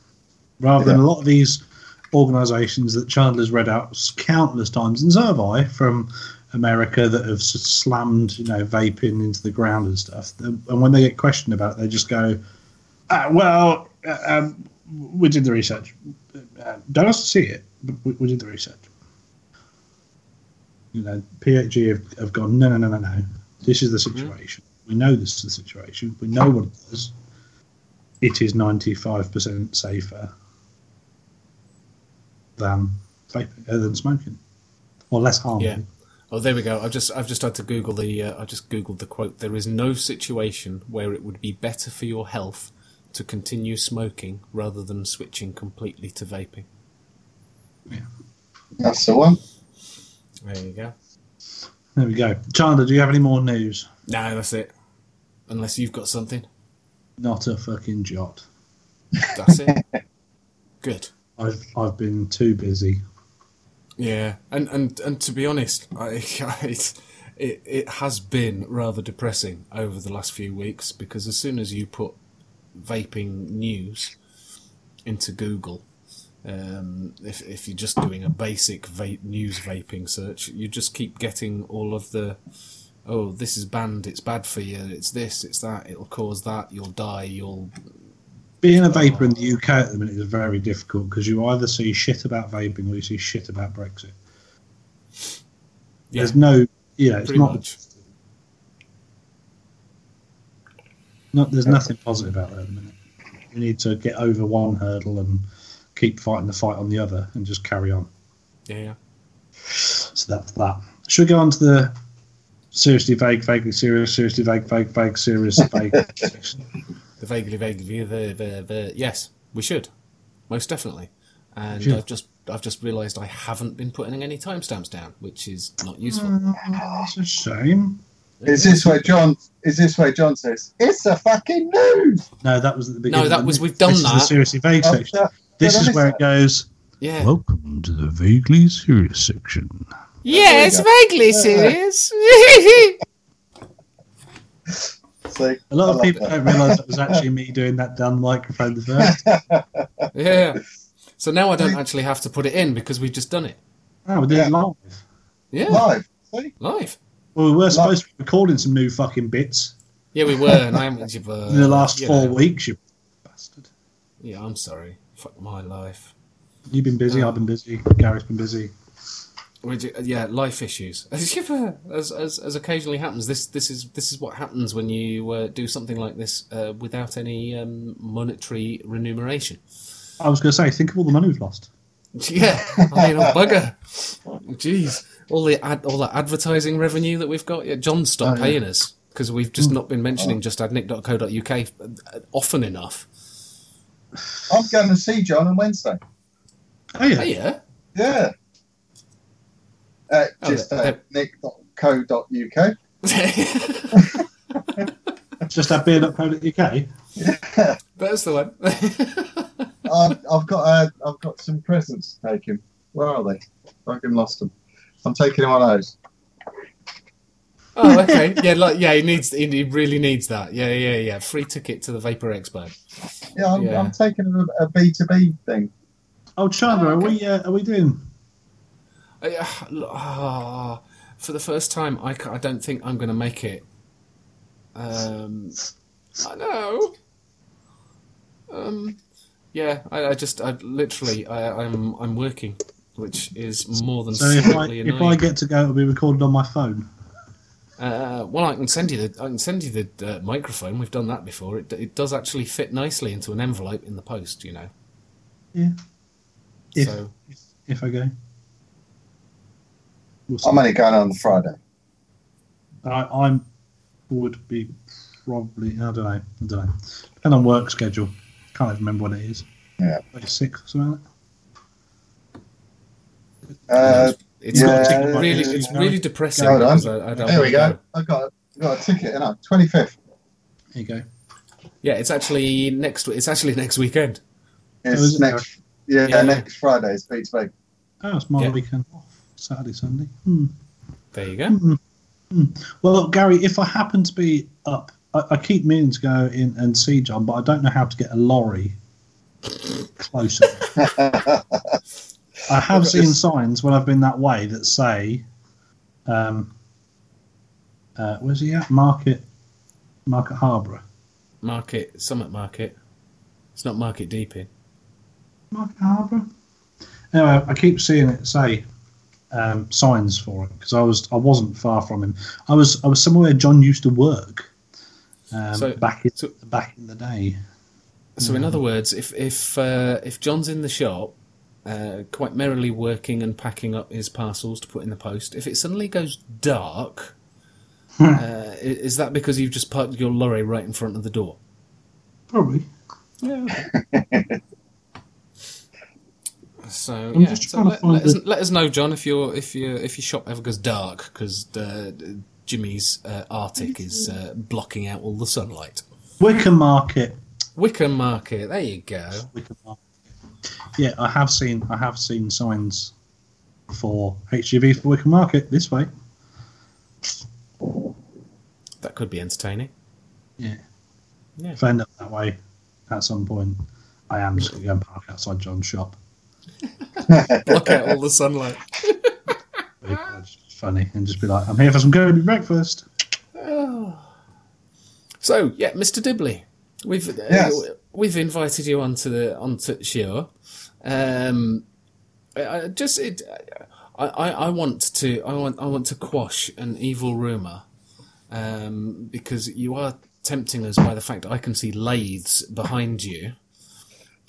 Speaker 4: Rather than a lot of these organisations that Chandler's read out countless times, and so have I, from America that have slammed, you know, vaping into the ground and stuff. And when they get questioned about it, they just go, ah, "Well, uh, um, we did the research. Uh, don't ask to see it, but we, we did the research." You know, PHE have, have gone, "No, no, no, no, no. This is the situation. We know this is the situation. We know what it is." it is 95% safer than vaping, uh, than smoking, or less harmful.
Speaker 2: yeah. Oh, there we go. I've just I've just had to Google the uh, I just googled the quote. There is no situation where it would be better for your health to continue smoking rather than switching completely to vaping.
Speaker 3: Yeah, that's the one.
Speaker 2: There you go.
Speaker 4: There we go. Chandler, do you have any more news?
Speaker 2: No, that's it. Unless you've got something.
Speaker 4: Not a fucking jot.
Speaker 2: That's it. Good.
Speaker 4: I've I've been too busy.
Speaker 2: Yeah, and and and to be honest, I, it, it it has been rather depressing over the last few weeks because as soon as you put vaping news into Google, um, if if you're just doing a basic vape news vaping search, you just keep getting all of the oh this is banned, it's bad for you, it's this, it's that, it'll cause that, you'll die, you'll
Speaker 4: Being a vapor in the UK at the minute is very difficult because you either see shit about vaping or you see shit about Brexit.
Speaker 2: yeah,
Speaker 4: There's no, you know, it's
Speaker 2: pretty
Speaker 4: not,
Speaker 2: much.
Speaker 4: not. There's nothing positive out there at the minute. You need to get over one hurdle and keep fighting the fight on the other and just carry on.
Speaker 2: Yeah, yeah.
Speaker 4: So that's that. Should we go on to the seriously vague, vaguely serious, seriously vague, vague, vague, serious, vague section?
Speaker 2: The vaguely, vaguely, the, the, the, yes, we should, most definitely. And
Speaker 4: Should.
Speaker 2: I've just, I've just realised I haven't been putting any timestamps down, which is not useful. Mm.
Speaker 4: That's a shame.
Speaker 3: Is this where John? Is this where John says it's a fucking news?
Speaker 4: No, that was at the beginning. No, that
Speaker 2: was-
Speaker 4: minute.
Speaker 2: we've done
Speaker 4: this Is the
Speaker 2: that.
Speaker 4: seriously vague
Speaker 3: Oh,
Speaker 4: section.
Speaker 3: Yeah.
Speaker 4: This is where
Speaker 3: that?
Speaker 4: it goes.
Speaker 2: Yeah.
Speaker 4: Welcome to the vaguely serious section.
Speaker 2: yes,
Speaker 3: There we
Speaker 2: vaguely serious.
Speaker 3: See,
Speaker 4: A lot
Speaker 3: I
Speaker 4: of people
Speaker 3: that.
Speaker 4: don't realise it was actually me doing that down the microphone the first.
Speaker 2: yeah. So now I don't actually have to put it in because we've just done it.
Speaker 4: Oh, we did
Speaker 3: Yeah.
Speaker 4: it live.
Speaker 2: Yeah,
Speaker 3: live. See,
Speaker 2: live.
Speaker 4: Well, we were supposed to be recording some new fucking bits
Speaker 2: Yeah, we were, and I haven't. Uh,
Speaker 4: in the last four
Speaker 2: know.
Speaker 4: weeks. You bastard.
Speaker 2: Yeah, I'm sorry. Fuck my life.
Speaker 4: You've been busy.
Speaker 2: Oh.
Speaker 4: I've been busy. Gary's been busy.
Speaker 2: You- yeah, life issues. As, as as occasionally happens, this this is this is what happens when you uh, do something like this uh, without any um, monetary remuneration.
Speaker 4: I was going to say, think of all the money we've lost.
Speaker 2: Yeah, I mean, oh, bugger. Jeez, all the ad, all the advertising revenue that we've got. Yeah, John stopped
Speaker 3: Oh, yeah.
Speaker 2: paying us because we've just not been mentioning justadnick.co.uk often enough.
Speaker 3: I'm going to see John on Wednesday.
Speaker 4: Oh yeah,
Speaker 2: Hey, yeah.
Speaker 3: Yeah. Uh,
Speaker 2: Oh,
Speaker 3: just
Speaker 2: that-
Speaker 3: uh, nick.co.uk.
Speaker 4: just that beer.co.uk.
Speaker 2: That's the one.
Speaker 3: I've, I've got uh, I've got some presents to take him. Where are they? Fucking lost them. I'm taking him on those.
Speaker 2: Oh, okay. Yeah, like yeah, he needs. He he really needs that. Yeah, yeah, yeah. Free ticket to the Vaper Expo.
Speaker 3: Yeah, I'm,
Speaker 2: Yeah.
Speaker 3: I'm taking him a, a B2B thing.
Speaker 4: Oh, Chandler, are we uh, are we doing?
Speaker 2: Uh, ah, for the first time, I, I don't think I'm going to make it Um, I know. Um, yeah, I, I just, I literally, I, I'm, I'm working, which is more than
Speaker 4: So if I
Speaker 2: slightly
Speaker 4: if I get to go, it'll be recorded on my phone.
Speaker 2: Uh, well, I can send you the, I can send you the uh, microphone. We've done that before. It, it does actually fit nicely into an envelope in the post. You know.
Speaker 4: Yeah. If
Speaker 2: So
Speaker 4: if I go, we'll.
Speaker 3: I'm only going on Friday.
Speaker 4: I I'm would be probably I don't know I don't know depend on work schedule. Can't even remember what it is.
Speaker 3: Yeah.
Speaker 4: Like six or something. Like
Speaker 3: Uh,
Speaker 2: it's
Speaker 3: yeah,
Speaker 2: got
Speaker 3: uh,
Speaker 2: really, it's really depressing
Speaker 3: Hold on.
Speaker 2: I, I don't.
Speaker 3: there we
Speaker 2: wanna
Speaker 3: go. I got I got a ticket. You know, 25th.
Speaker 4: There you go.
Speaker 2: Yeah, it's actually next. It's actually next weekend.
Speaker 3: It's
Speaker 4: is it?
Speaker 3: next. Yeah,
Speaker 2: Yeah.
Speaker 3: next Friday is Beats Big.
Speaker 4: Oh, it's my
Speaker 2: Yeah.
Speaker 4: weekend off. Saturday, Sunday. Hmm.
Speaker 2: There you go.
Speaker 4: Well, Gary, if I happen to be up, I, I keep meaning to go in and see John, but I don't know how to get a lorry closer. I have seen
Speaker 3: this.
Speaker 4: signs when I've been that way that say, um, uh, where's he at? Market, Market Harbour,
Speaker 2: Market Summit Market. It's not Market Deepin.
Speaker 4: Market Harbour. Anyway, I keep seeing it say um, signs for it because I was I wasn't far from him. I was I was somewhere John used to work um,
Speaker 2: So-
Speaker 4: back in
Speaker 2: so-
Speaker 4: back in the day.
Speaker 2: So, in other words, if if uh, if John's in the shop, uh, quite merrily working and packing up his parcels to put in the post, if it suddenly goes dark, uh, is that because you've just parked your lorry right in front of the door?
Speaker 4: Probably.
Speaker 2: Yeah. So
Speaker 4: I'm
Speaker 2: yeah, so let, let us, let us know, John, if your if your if your shop ever goes dark because uh, Jimmy's uh, Arctic is uh, blocking out all the sunlight.
Speaker 4: Wickham Market.
Speaker 2: Wickham Market, there you go.
Speaker 4: Wickham Market. Yeah, I have seen I have seen signs for HGV for Wickham Market this way.
Speaker 2: That could be entertaining.
Speaker 4: Yeah.
Speaker 2: Yeah.
Speaker 4: If I end up that way at some point, I am just going to go and park outside John's shop.
Speaker 2: Block out all the sunlight.
Speaker 4: Funny and just be like, I'm here for some good breakfast.
Speaker 2: So yeah, Mr. Dibley, we've uh,
Speaker 3: Yes.
Speaker 2: We've invited you onto the onto the show. Um, I, I just it, I, I, I want to I want I want to quash an evil rumor, um, because you are tempting us by the fact that I can see lathes behind you.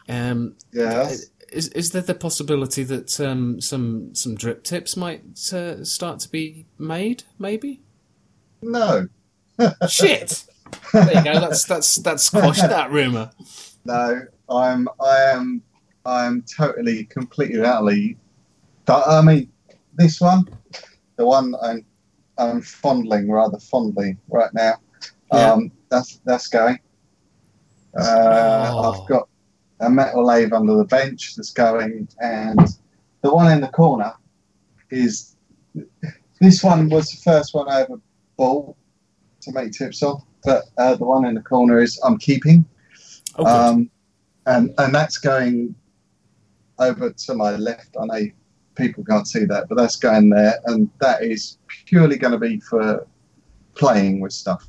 Speaker 2: Um,
Speaker 3: Yeah.
Speaker 2: is is there the possibility that um, some some drip tips might uh, start to be made? Maybe.
Speaker 3: No.
Speaker 2: Shit. There you go. That's that's that's quashed that rumor.
Speaker 3: No. I'm. I am. I am totally, completely, utterly. I mean, this one, the one I'm, I'm fondling rather fondly right now.
Speaker 2: Yeah.
Speaker 3: Um, that's that's going. Uh,
Speaker 2: Oh.
Speaker 3: I've got a metal lathe under the bench that's going, and the one in the corner is. This one was the first one I ever bought to make tips on, but uh, the one in the corner is I'm keeping.
Speaker 2: Oh.
Speaker 3: Um, and and that's going over to my left. I know people can't see that, but that's going there, and that is purely going to be for playing with stuff.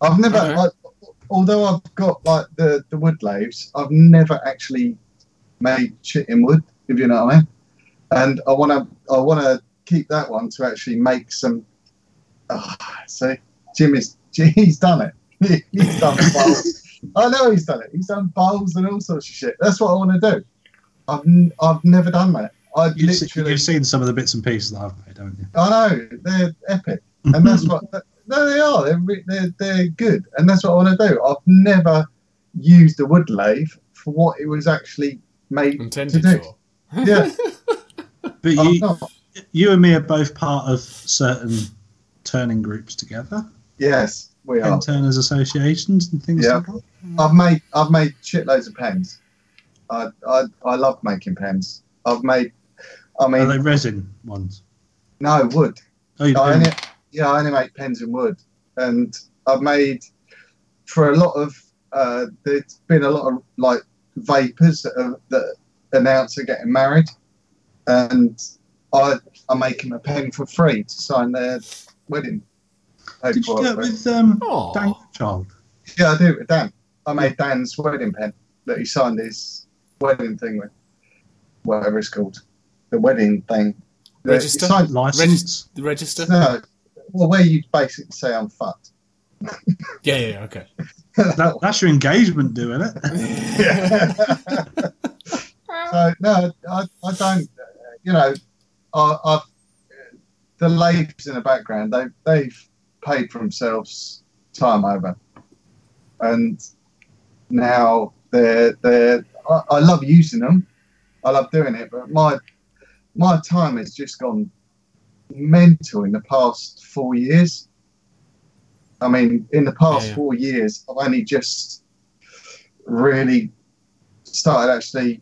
Speaker 3: I've never,
Speaker 2: Okay.
Speaker 3: I, although I've got like the the wood lathes, I've never actually made shit in wood. If you know what I mean. And I want to, I want to keep that one to actually make some. Oh, see, Jim is, he's done it. he's done bowls. I know he's done it. He's done bowls and all sorts of shit. That's what I want to do. I've, n- I've never done that. I
Speaker 4: You've, se-
Speaker 3: literally,
Speaker 4: you've seen some of the bits and pieces that I've made, haven't you?
Speaker 3: I know they're epic, and that's what. No, they are. They're, re- they're they're good, and that's what I want to do. I've never used a wood lathe for what it was actually made
Speaker 2: Intended
Speaker 3: to do.
Speaker 2: for.
Speaker 3: Yeah,
Speaker 4: But
Speaker 3: I'm
Speaker 4: you,
Speaker 3: not.
Speaker 4: you and me are both part of certain turning groups together,
Speaker 3: Yes, we are.
Speaker 4: pen turners associations and things
Speaker 3: Yeah.
Speaker 4: like that.
Speaker 3: I've made I've made shitloads of pens. I I, I love making pens. I've made. I
Speaker 4: Are
Speaker 3: mean,
Speaker 4: they resin ones?
Speaker 3: no wood.
Speaker 4: Oh, you
Speaker 3: I only, yeah, I only make pens in wood, and I've made for a lot of. Uh, there's been a lot of like vapers that, are, that announce are getting married, and I I make them a pen for free to sign their wedding. Paid
Speaker 4: Did you
Speaker 3: for
Speaker 4: do
Speaker 3: it,
Speaker 4: it with um,
Speaker 2: Aw.
Speaker 4: Dan Child?
Speaker 3: Yeah, I do it with Dan. I made Dan's wedding pen that he signed his wedding thing with, whatever it's called, the wedding thing. The-
Speaker 2: Register?
Speaker 3: signed-
Speaker 4: License?
Speaker 2: The register?
Speaker 3: no, well, where you basically say I'm fucked.
Speaker 2: Yeah, yeah, yeah, okay.
Speaker 4: That, that's your engagement doing isn't it?
Speaker 3: so no, I, I don't. You know, I, I've the ladies in the background. They they've paid for themselves time over, and now they're they're. I, I love using them. I love doing it, but my my time has just gone mental in the past four years. I mean, in the past
Speaker 2: Yeah, yeah.
Speaker 3: four years, I've only just really started actually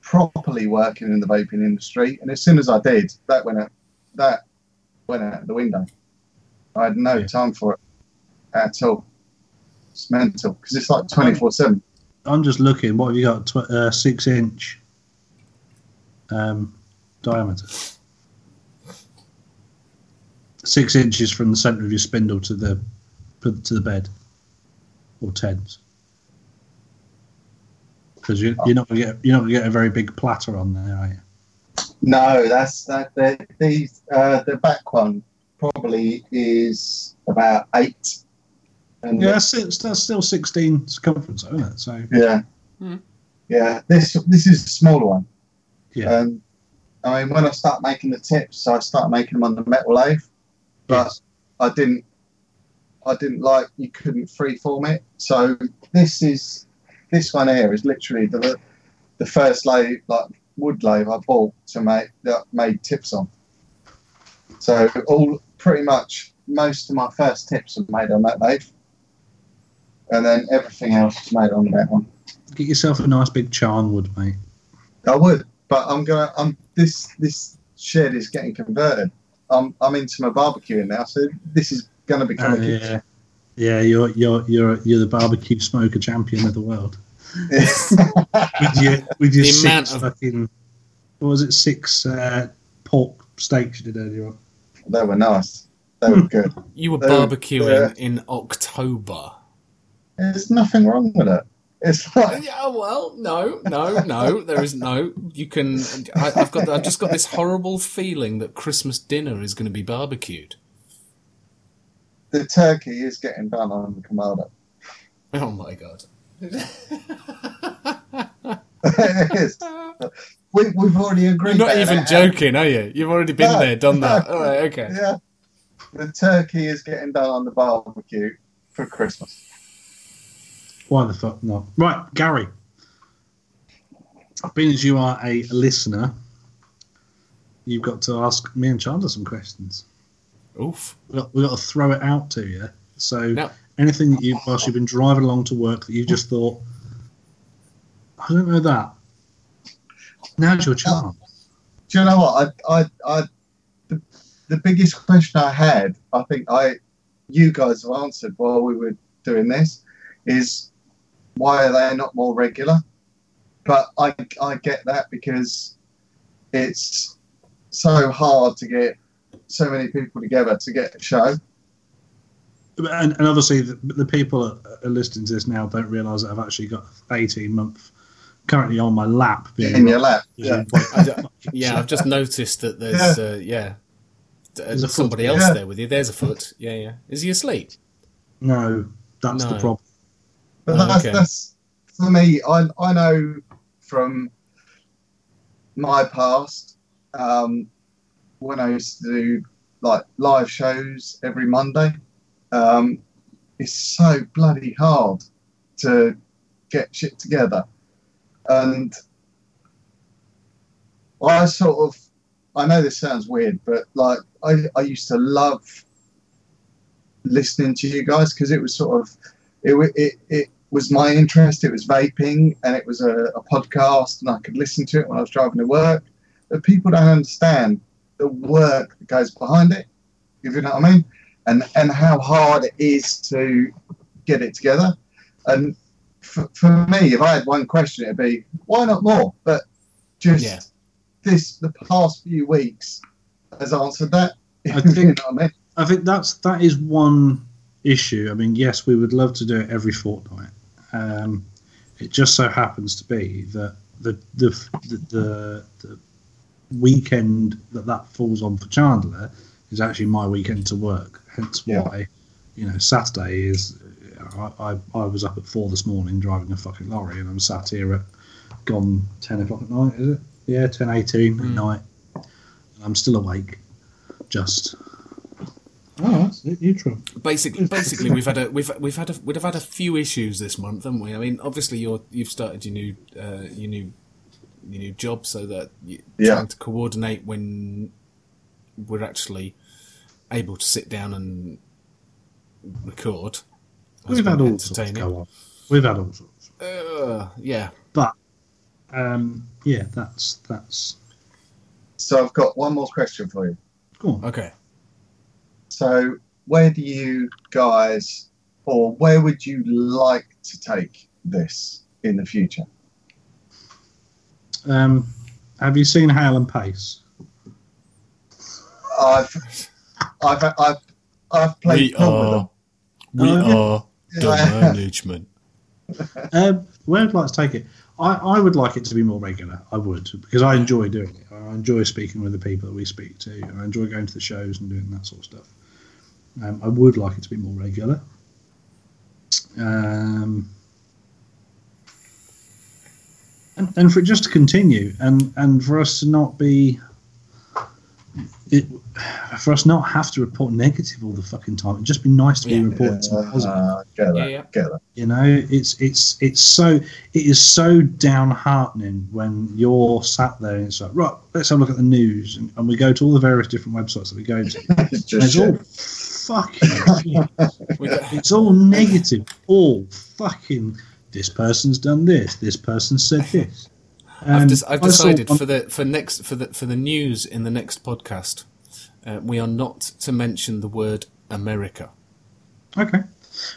Speaker 3: properly working in the vaping industry. And as soon as I did, that went out, that went out the window. I had no
Speaker 4: Yeah.
Speaker 3: time for it at all. It's mental because it's like twenty four seven.
Speaker 4: I'm just looking. What have you got? Tw- uh, six inch um, diameter. Six inches from the centre of your spindle to the to the bed, or tens. Because you, you're not gonna get you're not gonna get a very big platter on there, are you?
Speaker 3: No, that's that. The the uh, the back one probably is about eight. And
Speaker 4: Yeah, that's, still- that's still 16 circumference, isn't it? So
Speaker 3: yeah,
Speaker 2: Hmm.
Speaker 3: yeah. This this is a smaller one.
Speaker 4: Yeah.
Speaker 3: Um, I mean, when I start making the tips, I start making them on the metal lathe. But
Speaker 4: yes.
Speaker 3: I didn't I didn't like you couldn't freeform it. So this is this one here is literally the the first lathe like wood lathe I bought to make that made tips on. So all pretty much most of my first tips are made on that lathe. And then everything else is made on that one.
Speaker 4: get yourself a nice big charnwood, mate.
Speaker 3: I would, but I'm gonna. I'm this this shed is getting converted. I'm I'm into my barbecuing now, so this is gonna become
Speaker 4: Oh,
Speaker 3: a
Speaker 4: yeah, yeah. You're you're you're you're the barbecue smoker champion of the world. With your with your
Speaker 2: The
Speaker 4: six fucking what was it? Six uh, pork steaks you did earlier on.
Speaker 3: They were nice. They were good.
Speaker 2: You were
Speaker 3: Uh,
Speaker 2: barbecuing in October.
Speaker 3: There's nothing wrong with it. It's like
Speaker 2: Yeah, well, no, no, no. There is no. You can. I, I've got. I've just got this horrible feeling that Christmas dinner is going to be barbecued.
Speaker 3: the turkey is getting done on the Kamado.
Speaker 2: Oh my god!
Speaker 3: it is. We, we've already agreed.
Speaker 2: You're not even joking, are you? You've already been
Speaker 3: No,
Speaker 2: there, done that.
Speaker 3: no.
Speaker 2: All right, okay.
Speaker 3: Yeah. The turkey is getting done on the barbecue for Christmas.
Speaker 4: Why the fuck not? Right, Gary. Being as you are a listener, you've got to ask me and Chandler some questions.
Speaker 2: Oof.
Speaker 4: We've got, we've got to throw it out to you. So
Speaker 2: No.
Speaker 4: anything that you, whilst you've been driving along to work, that you just thought, I don't know that. Now's your chance.
Speaker 3: Do you know what? I, I, I, the, the biggest question I had, I think I, you guys have answered while we were doing this, is why are they not more regular? But I, I get that because it's so hard to get so many people together to get a show.
Speaker 4: And, and obviously, the, the people that are listening to this now don't realise that I've actually got 18 month currently on my lap. being
Speaker 3: in your lap.
Speaker 4: Yeah.
Speaker 3: Yeah.
Speaker 2: I d- yeah, I've just noticed that there's uh, yeah, Uh,
Speaker 4: There's a foot.
Speaker 2: somebody else
Speaker 3: Yeah.
Speaker 2: there with you. There's a foot. Yeah, yeah. Is he asleep?
Speaker 4: No, that's the problem.
Speaker 3: But
Speaker 2: Oh,
Speaker 3: that's,
Speaker 2: okay.
Speaker 3: that's for me. I I know from my past um, when I used to do like live shows every Monday. Um, it's so bloody hard to get shit together, and I sort of I know this sounds weird, but like I I used to love listening to you guys because it was sort of it, it, it was my interest. It was vaping and it was a, a podcast, and I could listen to it when I was driving to work. But people don't understand the work that goes behind it, if you know what I mean, and and how hard it is to get it together. And for, for me, if I had one question, it'd be why not more? But just
Speaker 2: Yeah.
Speaker 3: this, the past few weeks has answered that.
Speaker 4: I
Speaker 3: if you
Speaker 4: think-
Speaker 3: know I mean?
Speaker 4: I think that's that is one issue. I mean, yes, we would love to do it every fortnight. Um, it just so happens to be that the the the, the, the weekend that that falls on for Chandler is actually my weekend to work. Hence
Speaker 3: Yeah.
Speaker 4: why, you know, Saturday is. I, I, I was up at four this morning driving a fucking lorry, and I'm sat here at gone ten o'clock at night. Is it? Yeah, ten eighteen at
Speaker 2: Mm.
Speaker 4: night. And I'm still awake. Just. Oh, that's it. You true.
Speaker 2: Basically, basically, we've had a we've we've had a we'd have had a few issues this month, haven't we? I mean, obviously, you're you've started your new uh, your new your new job, so that you're
Speaker 3: Yeah.
Speaker 2: trying to coordinate when we're actually able to sit down and record. Has
Speaker 4: We've had all sorts
Speaker 2: entertaining.
Speaker 4: go on. We've had all sorts.
Speaker 2: Uh, yeah,
Speaker 4: But um, yeah, that's that's
Speaker 3: So I've got one more question for you.
Speaker 4: go on.
Speaker 2: okay.
Speaker 3: So where do you guys, or where would you like to take this in the future?
Speaker 4: Um, have you seen Hale and Pace?
Speaker 3: I've, I've, I've, I've played
Speaker 2: We
Speaker 3: pool with them.
Speaker 2: are we
Speaker 4: Oh,
Speaker 2: are the
Speaker 3: Yeah.
Speaker 2: Management.
Speaker 4: Um, where I'd like to take it, I, I would like it to be more regular. I would because I enjoy doing it. I enjoy speaking with the people that we speak to, and I enjoy going to the shows and doing that sort of stuff. Um, I would like it to be more regular. Um, and, and for it just to continue, and and for us to not be, it, for us not have to report negative all the fucking time. It'd just be nice to be
Speaker 2: Yeah.
Speaker 4: reporting some positive.
Speaker 3: Uh, get that,
Speaker 2: Yeah, yeah.
Speaker 3: get that.
Speaker 4: You know, it's it's it's so it is so downheartening when you're sat there and it's like, right, let's have a look at the news, and, and we go to all the various different websites that we go to.
Speaker 3: It's just
Speaker 4: it's all fucking, it's all negative, all fucking. This person's done this. This person said this.
Speaker 2: I've,
Speaker 4: Um,
Speaker 2: des- I've
Speaker 4: I saw
Speaker 2: decided for the for next for the for the news in the next podcast, uh, we are not to mention the word America.
Speaker 4: Okay.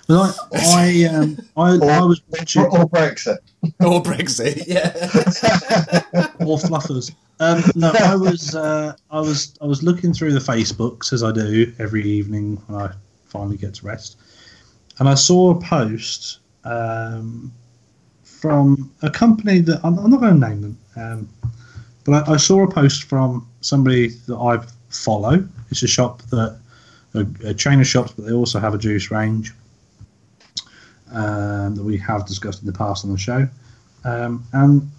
Speaker 4: Well, I I um I, I was watching
Speaker 3: Or, or Brexit.
Speaker 2: or Brexit. Yeah.
Speaker 4: or fluffers. Um, no, I was uh, I was I was looking through the Facebooks as I do every evening when I finally get to rest, and I saw a post um, from a company that I'm, I'm not going to name them, um, but I, I saw a post from somebody that I follow. It's a shop that a, a chain of shops, but they also have a juice range um, that we have discussed in the past on the show, um, and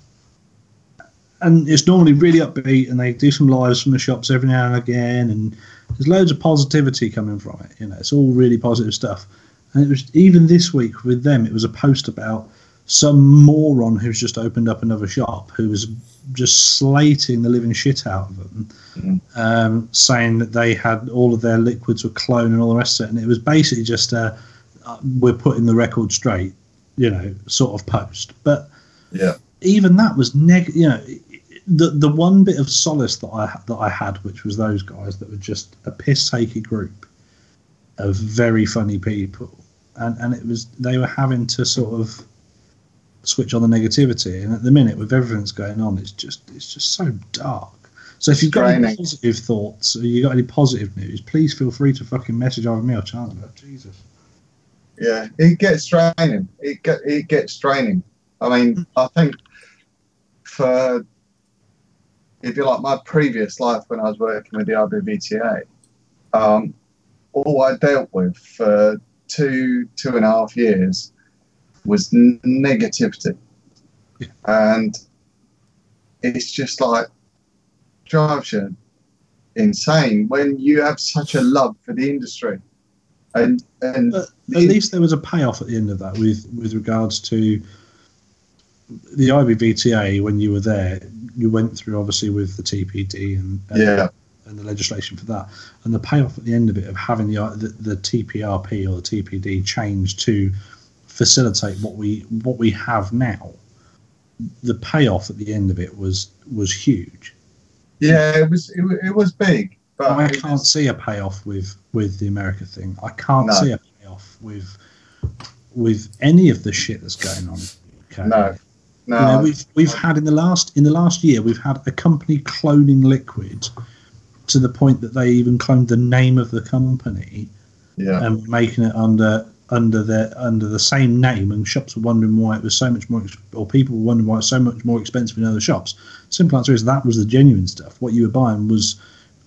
Speaker 4: and it's normally really upbeat and they do some lives from the shops every now and again and there's loads of positivity coming from it you know it's all really positive stuff and it was even this week with them it was a post about some moron who's just opened up another shop who was just slating the living shit out of them
Speaker 3: Mhm.
Speaker 4: um, saying that they had all of their liquids were cloned and all the rest of it and it was basically just a uh, we're putting the record straight you know sort of post but
Speaker 3: Yeah.
Speaker 4: even that was neg. You know, the the one bit of solace that I that I had, which was those guys that were just a piss takey group of very funny people, and and it was they were having to sort of switch on the negativity, and at the minute with everything that's going on, it's just it's just so dark. So if you've got any positive thoughts, or you got any positive news, please feel free to fucking message either me or Chandler. Jesus.
Speaker 3: Yeah, it gets draining. It get it gets draining. I mean, I think for if you like my previous life when I was working with the IBVTA, um, all I dealt with for two two and a half years was negativity,
Speaker 4: Yeah.
Speaker 3: and it's just like drives you insane when you have such a love for the industry, and and
Speaker 4: at least there was a payoff at the end of that with with regards to the IBVTA when you were there. You went through obviously with the TPD and, and
Speaker 3: yeah.
Speaker 4: and the legislation for that, and the payoff at the end of it of having the the, the TPRP or the TPD changed to facilitate what we what we have now. The payoff at the end of it was was huge.
Speaker 3: Yeah, it was it, it was big, but
Speaker 4: I can't
Speaker 3: was-
Speaker 4: see a payoff with with the America thing. I can't
Speaker 3: No.
Speaker 4: see a payoff with with any of the shit that's going on. Okay.
Speaker 3: no, no.
Speaker 4: You know, we've we've had in the last in the last year we've had a company cloning liquid to the point that they even claimed the name of the company
Speaker 3: Yeah.
Speaker 4: and making it under under the under the same name, and shops were wondering why it was so much more, or people were wondering why it's so much more expensive in other shops. Simple answer is that was the genuine stuff. What you were buying was,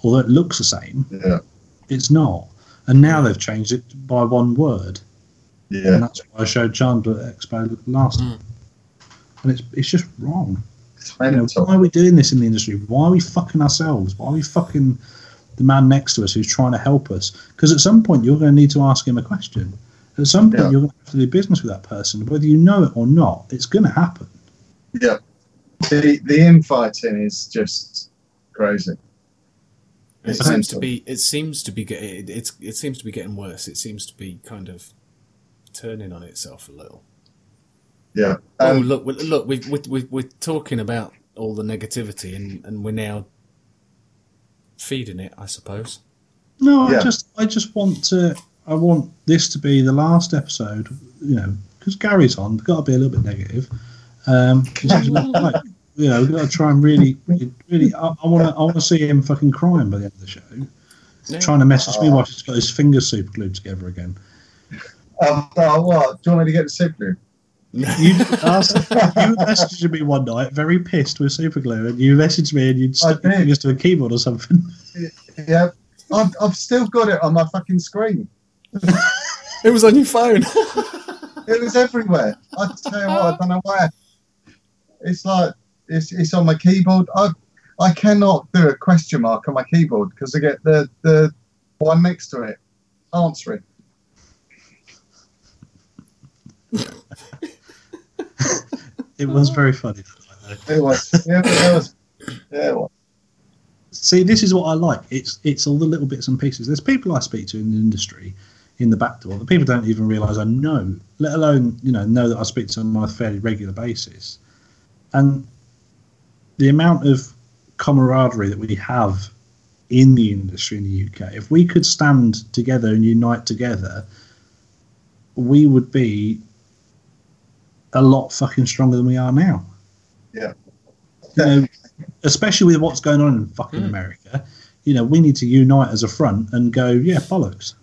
Speaker 4: although it looks the same,
Speaker 3: yeah.
Speaker 4: it's not. And now they've changed it by one word, and
Speaker 3: Yeah.
Speaker 4: that's why I showed Chandler at Expo last hmm. time. And it's it's just wrong.
Speaker 3: It's
Speaker 4: You know, why are we doing this in the industry? Why are we fucking ourselves? Why are we fucking the man next to us who's trying to help us? Because at some point you're going to need to ask him a question. At some point
Speaker 3: Yeah.
Speaker 4: you're going to have to do business with that person, whether you know it or not. It's going to happen.
Speaker 3: Yeah. The the infighting is just crazy.
Speaker 2: It
Speaker 3: It's
Speaker 2: seems to be. It seems to be. get- It, it's. It seems to be getting worse. It seems to be kind of turning on itself a little.
Speaker 3: Yeah.
Speaker 2: oh,
Speaker 3: Um,
Speaker 2: look! we- Look, we, we, we, we're talking about all the negativity, and, and we're now feeding it. I suppose.
Speaker 4: No,
Speaker 3: Yeah.
Speaker 4: I just I just want to I want this to be the last episode, you know, because Gary's on. Got to be a little bit negative. Um, 'cause it's like, you know, we've got to try and really, really, really I want to I want to see him fucking crying by the end of the show.
Speaker 2: Yeah.
Speaker 4: Trying to message me while he's got his fingers super glued together again.
Speaker 3: um, oh, what? Do you want me to get the super glue?
Speaker 4: You asked, you messaged me one night, very pissed with super glue, and you messaged me and you'd stuck your
Speaker 3: did.
Speaker 4: fingers to a keyboard or something.
Speaker 3: Yeah. I've, I've still got it on my fucking screen.
Speaker 2: It was on your phone.
Speaker 3: It was everywhere. I tell you what, I don't know where. It's like it's, it's on my keyboard. I I cannot do a question mark on my keyboard because I get the the one next to it answering.
Speaker 4: It was very funny.
Speaker 3: It was. Yeah, it was. Yeah, it was.
Speaker 4: See, this is what I like. It's it's all the little bits and pieces. There's people I speak to in the industry, in the back door, that people don't even realise I know, let alone you know know that I speak to them on a fairly regular basis, and the amount of camaraderie that we have in the industry in the UK. If we could stand together and unite together, we would be a lot fucking stronger than we are now.
Speaker 3: Yeah.
Speaker 4: You know, especially with what's going on in fucking
Speaker 2: Mm.
Speaker 4: America, you know, we need to unite as a front and go, yeah, bollocks.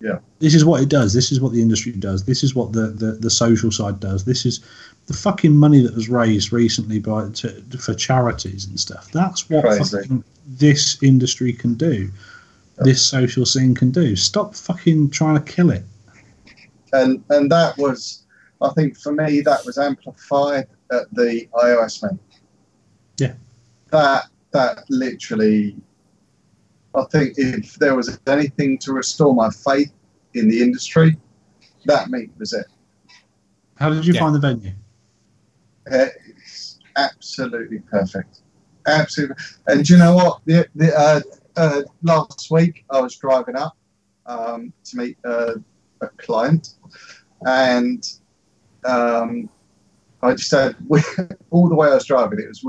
Speaker 3: Yeah.
Speaker 4: This is what it does. This is what the industry does. This is what the, the, the social side does. This is the fucking money that was raised recently by to, for charities and stuff. That's what fucking this industry can do. This social scene can do. Stop fucking trying to kill it.
Speaker 3: and and that was I think for me that was amplified at the iOS meet.
Speaker 4: Yeah.
Speaker 3: That that literally I think if there was anything to restore my faith in the industry, that meet was it.
Speaker 4: How did you
Speaker 2: Yeah.
Speaker 4: find the venue?
Speaker 3: It's absolutely perfect. Absolutely. And do you know what? The, the, uh, uh, last week I was driving up um, to meet uh, a client, and um, I just said all the way I was driving, it was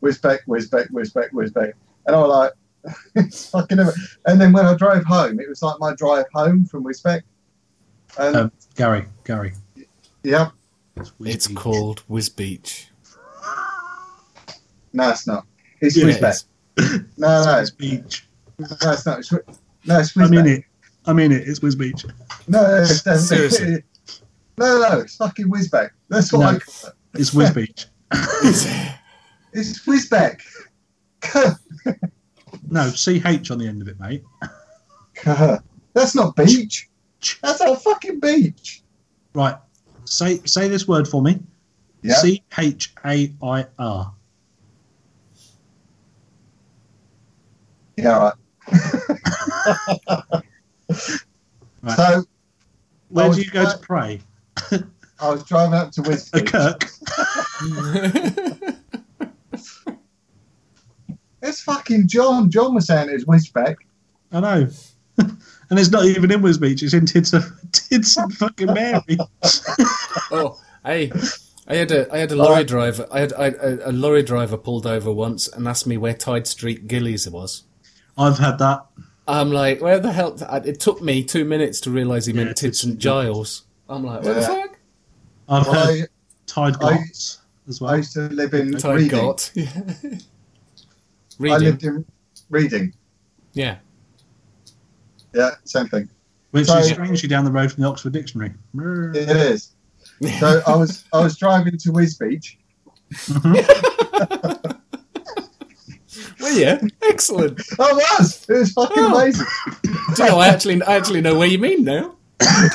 Speaker 3: whiz back, whiz back, whiz back, whiz back. And I was like, it's fucking. And then when I drove home, it was like my drive home from Whizbeck. back.
Speaker 4: um, Gary, Gary.
Speaker 3: Yeah.
Speaker 2: It's,
Speaker 4: it's
Speaker 2: called Whiz Beach.
Speaker 3: No, it's not. It's
Speaker 2: yeah,
Speaker 3: Whizbeck.
Speaker 2: It
Speaker 3: no, no.
Speaker 4: It's Beach.
Speaker 3: No, it's not. It's, no, it's Whizbeck.
Speaker 4: I mean it. I mean it. It's Whiz Beach.
Speaker 3: No, no,
Speaker 2: seriously.
Speaker 3: No, no, it's fucking Whizbeck. That's what
Speaker 4: no,
Speaker 3: I call it.
Speaker 4: It's Whiz Beach.
Speaker 3: It's Whizbeck.
Speaker 4: No, CH on the end of it, mate.
Speaker 3: That's not beach. That's our fucking beach.
Speaker 4: Right. Say say this word for me.
Speaker 3: Yeah.
Speaker 4: C H A I R.
Speaker 3: Yeah, right.
Speaker 4: Right.
Speaker 3: So
Speaker 4: Where do you go to pray?
Speaker 3: I was driving up to
Speaker 4: A Kirk.
Speaker 3: It's fucking John. John was saying it's Whizbeck.
Speaker 4: I know. and it's not even in Whiz Beach. It's in Tits of Tits and fucking Mary.
Speaker 2: oh, hey, I had a I had a lorry driver. I had I, a, a lorry driver pulled over once and asked me where Tide Street Gillies was.
Speaker 4: I've had that.
Speaker 2: I'm like, where the hell? It took me two minutes to realise he meant
Speaker 4: Yeah,
Speaker 2: Tits
Speaker 4: Tits
Speaker 2: and
Speaker 4: and
Speaker 2: Giles. I'm like, what the fuck?
Speaker 4: I've
Speaker 3: Well,
Speaker 4: had
Speaker 3: I,
Speaker 4: Tide
Speaker 3: I-
Speaker 4: as well.
Speaker 3: I used to live in
Speaker 2: Tide
Speaker 3: Reading.
Speaker 2: got. Yeah.
Speaker 3: I lived in reading.
Speaker 2: Yeah.
Speaker 3: Yeah, same thing.
Speaker 4: Which
Speaker 3: So-
Speaker 4: is strangely down the road from the Oxford Dictionary. Brr.
Speaker 3: It is. So I was I was driving to Wiz Beach.
Speaker 2: Well, yeah. Excellent.
Speaker 3: I was. It was fucking
Speaker 2: Oh.
Speaker 3: amazing.
Speaker 2: Do you know, I actually, I actually know where you mean now.
Speaker 3: Why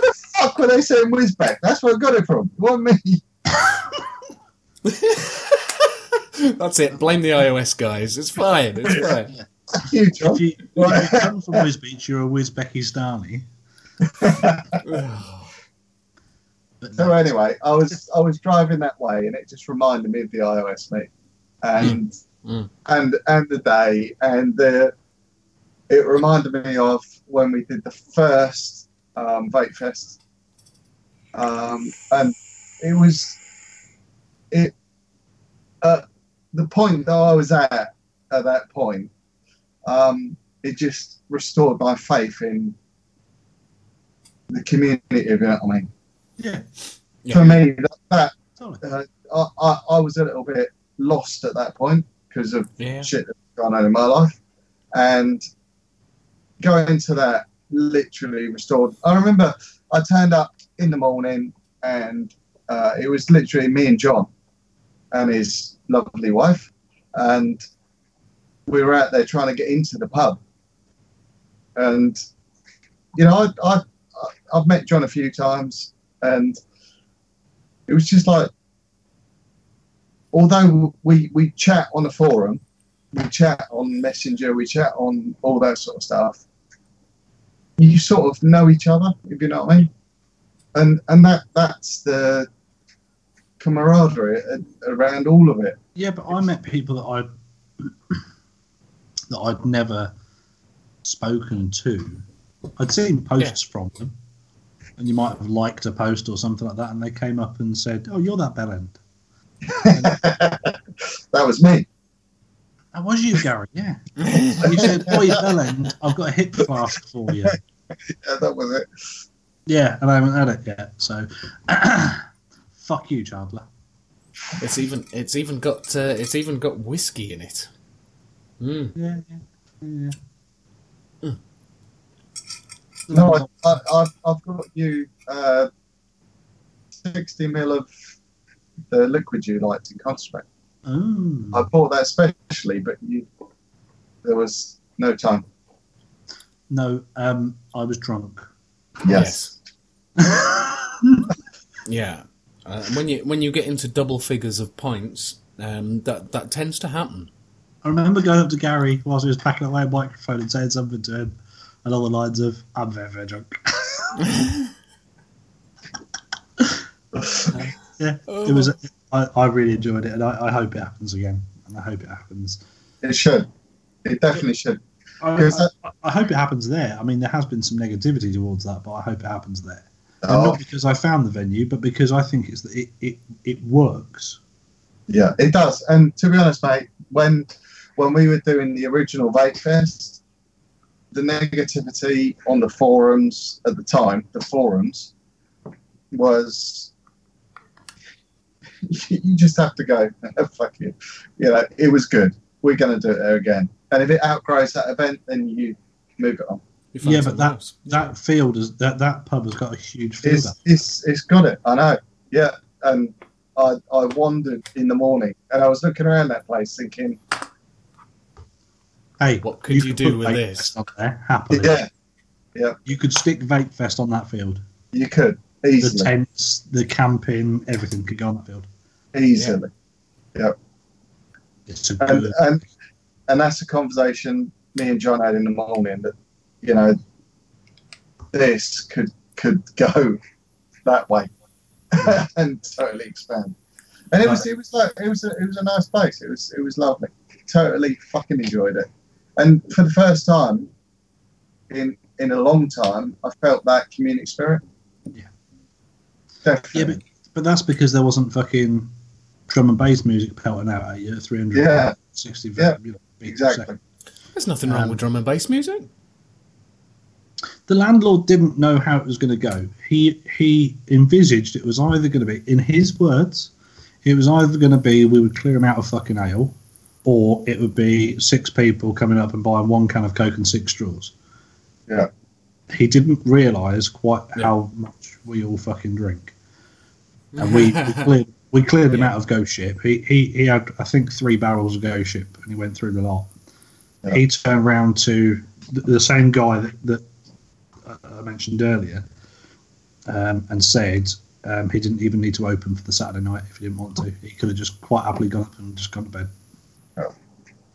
Speaker 3: the fuck were they saying Whizback? That's where I got it from. It wasn't me.
Speaker 2: That's it. Blame the iOS guys. It's fine. It's fine.
Speaker 3: Fuck you, John.
Speaker 4: If you, if you come from Wiz Beach, you're a Wizbekistani. But
Speaker 3: So anyway, I was I was driving that way, and it just reminded me of the iOS me, and
Speaker 2: Mm.
Speaker 3: and and the day, and the it reminded me of when we did the first um, Vape Fest, um, and it was it uh, the point that I was at at that point. Um, it just restored my faith in the community. If you know what I mean
Speaker 4: yeah,
Speaker 3: for me, that, that
Speaker 4: totally.
Speaker 3: uh, I, I, I was a little bit lost at that point because of
Speaker 2: Yeah.
Speaker 3: shit that's gone on in my life, and going into that literally restored. I remember I turned up in the morning, and uh, it was literally me and John and his lovely wife, and we were out there trying to get into the pub, and you know I, I I've met John a few times, and it was just like although we we chat on the forum we chat on messenger we chat on all that sort of stuff you sort of know each other if you know what i mean. And and that that's the camaraderie around all of it
Speaker 4: Yeah, but I met people that I'd that I'd never spoken to. I'd seen posts from them, and you might have liked a post or something like that, and they came up and said, "Oh, you're that bellend."
Speaker 3: that was me
Speaker 4: That was you, Gary. Yeah. And you said, "Oh, bellend, I've got a hip flask for you."
Speaker 3: yeah, that was it
Speaker 4: Yeah, and I haven't had it yet. So, fuck you, Chandler.
Speaker 2: It's even, it's even got, uh, it's even got whiskey in it. Mm.
Speaker 4: Yeah, yeah, yeah.
Speaker 3: no I, I, I've, I've got you uh, 60 mil of the liquid you liked in concentrate
Speaker 4: Oh.
Speaker 3: I bought that specially, but you, there was no time.
Speaker 4: No, um, I was drunk.
Speaker 3: Yes.
Speaker 2: Yeah. Uh, when you when you get into double figures of points, um, that that tends to happen.
Speaker 4: I remember going up to Gary whilst he was packing away a microphone and saying something to him along the lines of, I'm very, very drunk. Uh, yeah, it was. I, I really enjoyed it, and I, I hope it happens again. And I hope it happens.
Speaker 3: It should. It definitely should.
Speaker 4: I, I, I hope it happens there. I mean, there has been some negativity towards that, but I hope it happens there. And
Speaker 3: Oh,
Speaker 4: not because I found the venue, but because I think it's it it, it works.
Speaker 3: yeah, it does. And to be honest, mate, when when we were doing the original Vape Fest, the negativity on the forums at the time, the forums, was you just have to go. Fuck you. You know, it was good. We're going to do it there again. And if it outgrows that event, then you move it on.
Speaker 2: You
Speaker 4: Yeah, but
Speaker 2: something
Speaker 4: that
Speaker 2: else.
Speaker 4: that field is that that pub has got a huge field.
Speaker 3: It's, it's, it's got it. I know. Yeah. And I, I wandered in the morning and I was looking around that place thinking,
Speaker 4: Hey,
Speaker 2: What could you do with this?
Speaker 4: Fest there happily.
Speaker 3: yeah,
Speaker 4: You could stick Vape Fest on that field.
Speaker 3: you could easily.
Speaker 4: The tents, the camping, everything could go on that field.
Speaker 3: easily.
Speaker 4: It's a
Speaker 3: And, and, and that's a conversation me and John had in the morning that, you know, this could, could go that way and totally expand. And it was, it was like, it was, a, it was a nice place. It was, it was lovely. Totally fucking enjoyed it. And for the first time in, in a long time, I felt that community spirit.
Speaker 4: Yeah.
Speaker 3: Definitely.
Speaker 4: Yeah, but, but that's because there wasn't fucking drum and bass music pelting out at you at 360
Speaker 3: Yeah.
Speaker 4: you know, beats a
Speaker 3: exactly.
Speaker 4: second.
Speaker 2: There's nothing wrong
Speaker 4: Um,
Speaker 2: with drum and bass music.
Speaker 4: The landlord didn't know how it was going to go. He he envisaged it was either going to be, in his words, It was either going to be we would clear him out of fucking ale, or it would be six people coming up and buying one can of Coke and six straws.
Speaker 3: Yeah.
Speaker 4: He didn't realise quite
Speaker 2: Yeah.
Speaker 4: how much we all fucking drink. And we, we cleared, we cleared him
Speaker 2: Yeah.
Speaker 4: out of Ghost Ship. He, he, he had, I think, three barrels of Ghost Ship, and he went through the lot.
Speaker 3: Yeah.
Speaker 4: He turned round to the, the same guy that, that I mentioned earlier um, and said um, he didn't even need to open for the Saturday night if he didn't want to. He could have just quite happily gone up and just gone to bed.
Speaker 3: Yeah.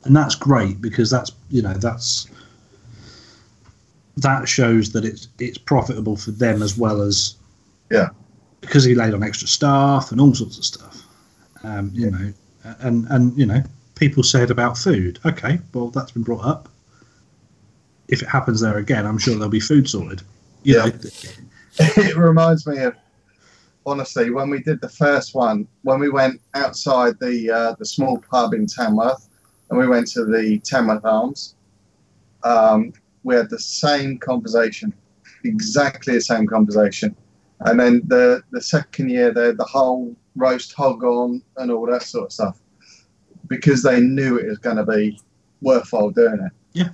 Speaker 4: And that's great because that's you know that's that shows that it's it's profitable for them as well as
Speaker 3: Yeah.
Speaker 4: because he laid on extra staff and all sorts of stuff. Um, you know, and and you know people said about food. Okay, well that's been brought up. If it happens there again, I'm sure there'll be food sorted. You
Speaker 3: Yeah.
Speaker 4: know,
Speaker 3: it reminds me of honestly when we did the first one when we went outside the uh, the small pub in Tamworth and we went to the Tamworth Arms. Um, we had the same conversation, exactly the same conversation, and then the the second year they had the whole roast hog on and all that sort of stuff because they knew it was going to be worthwhile doing it.
Speaker 4: Yeah,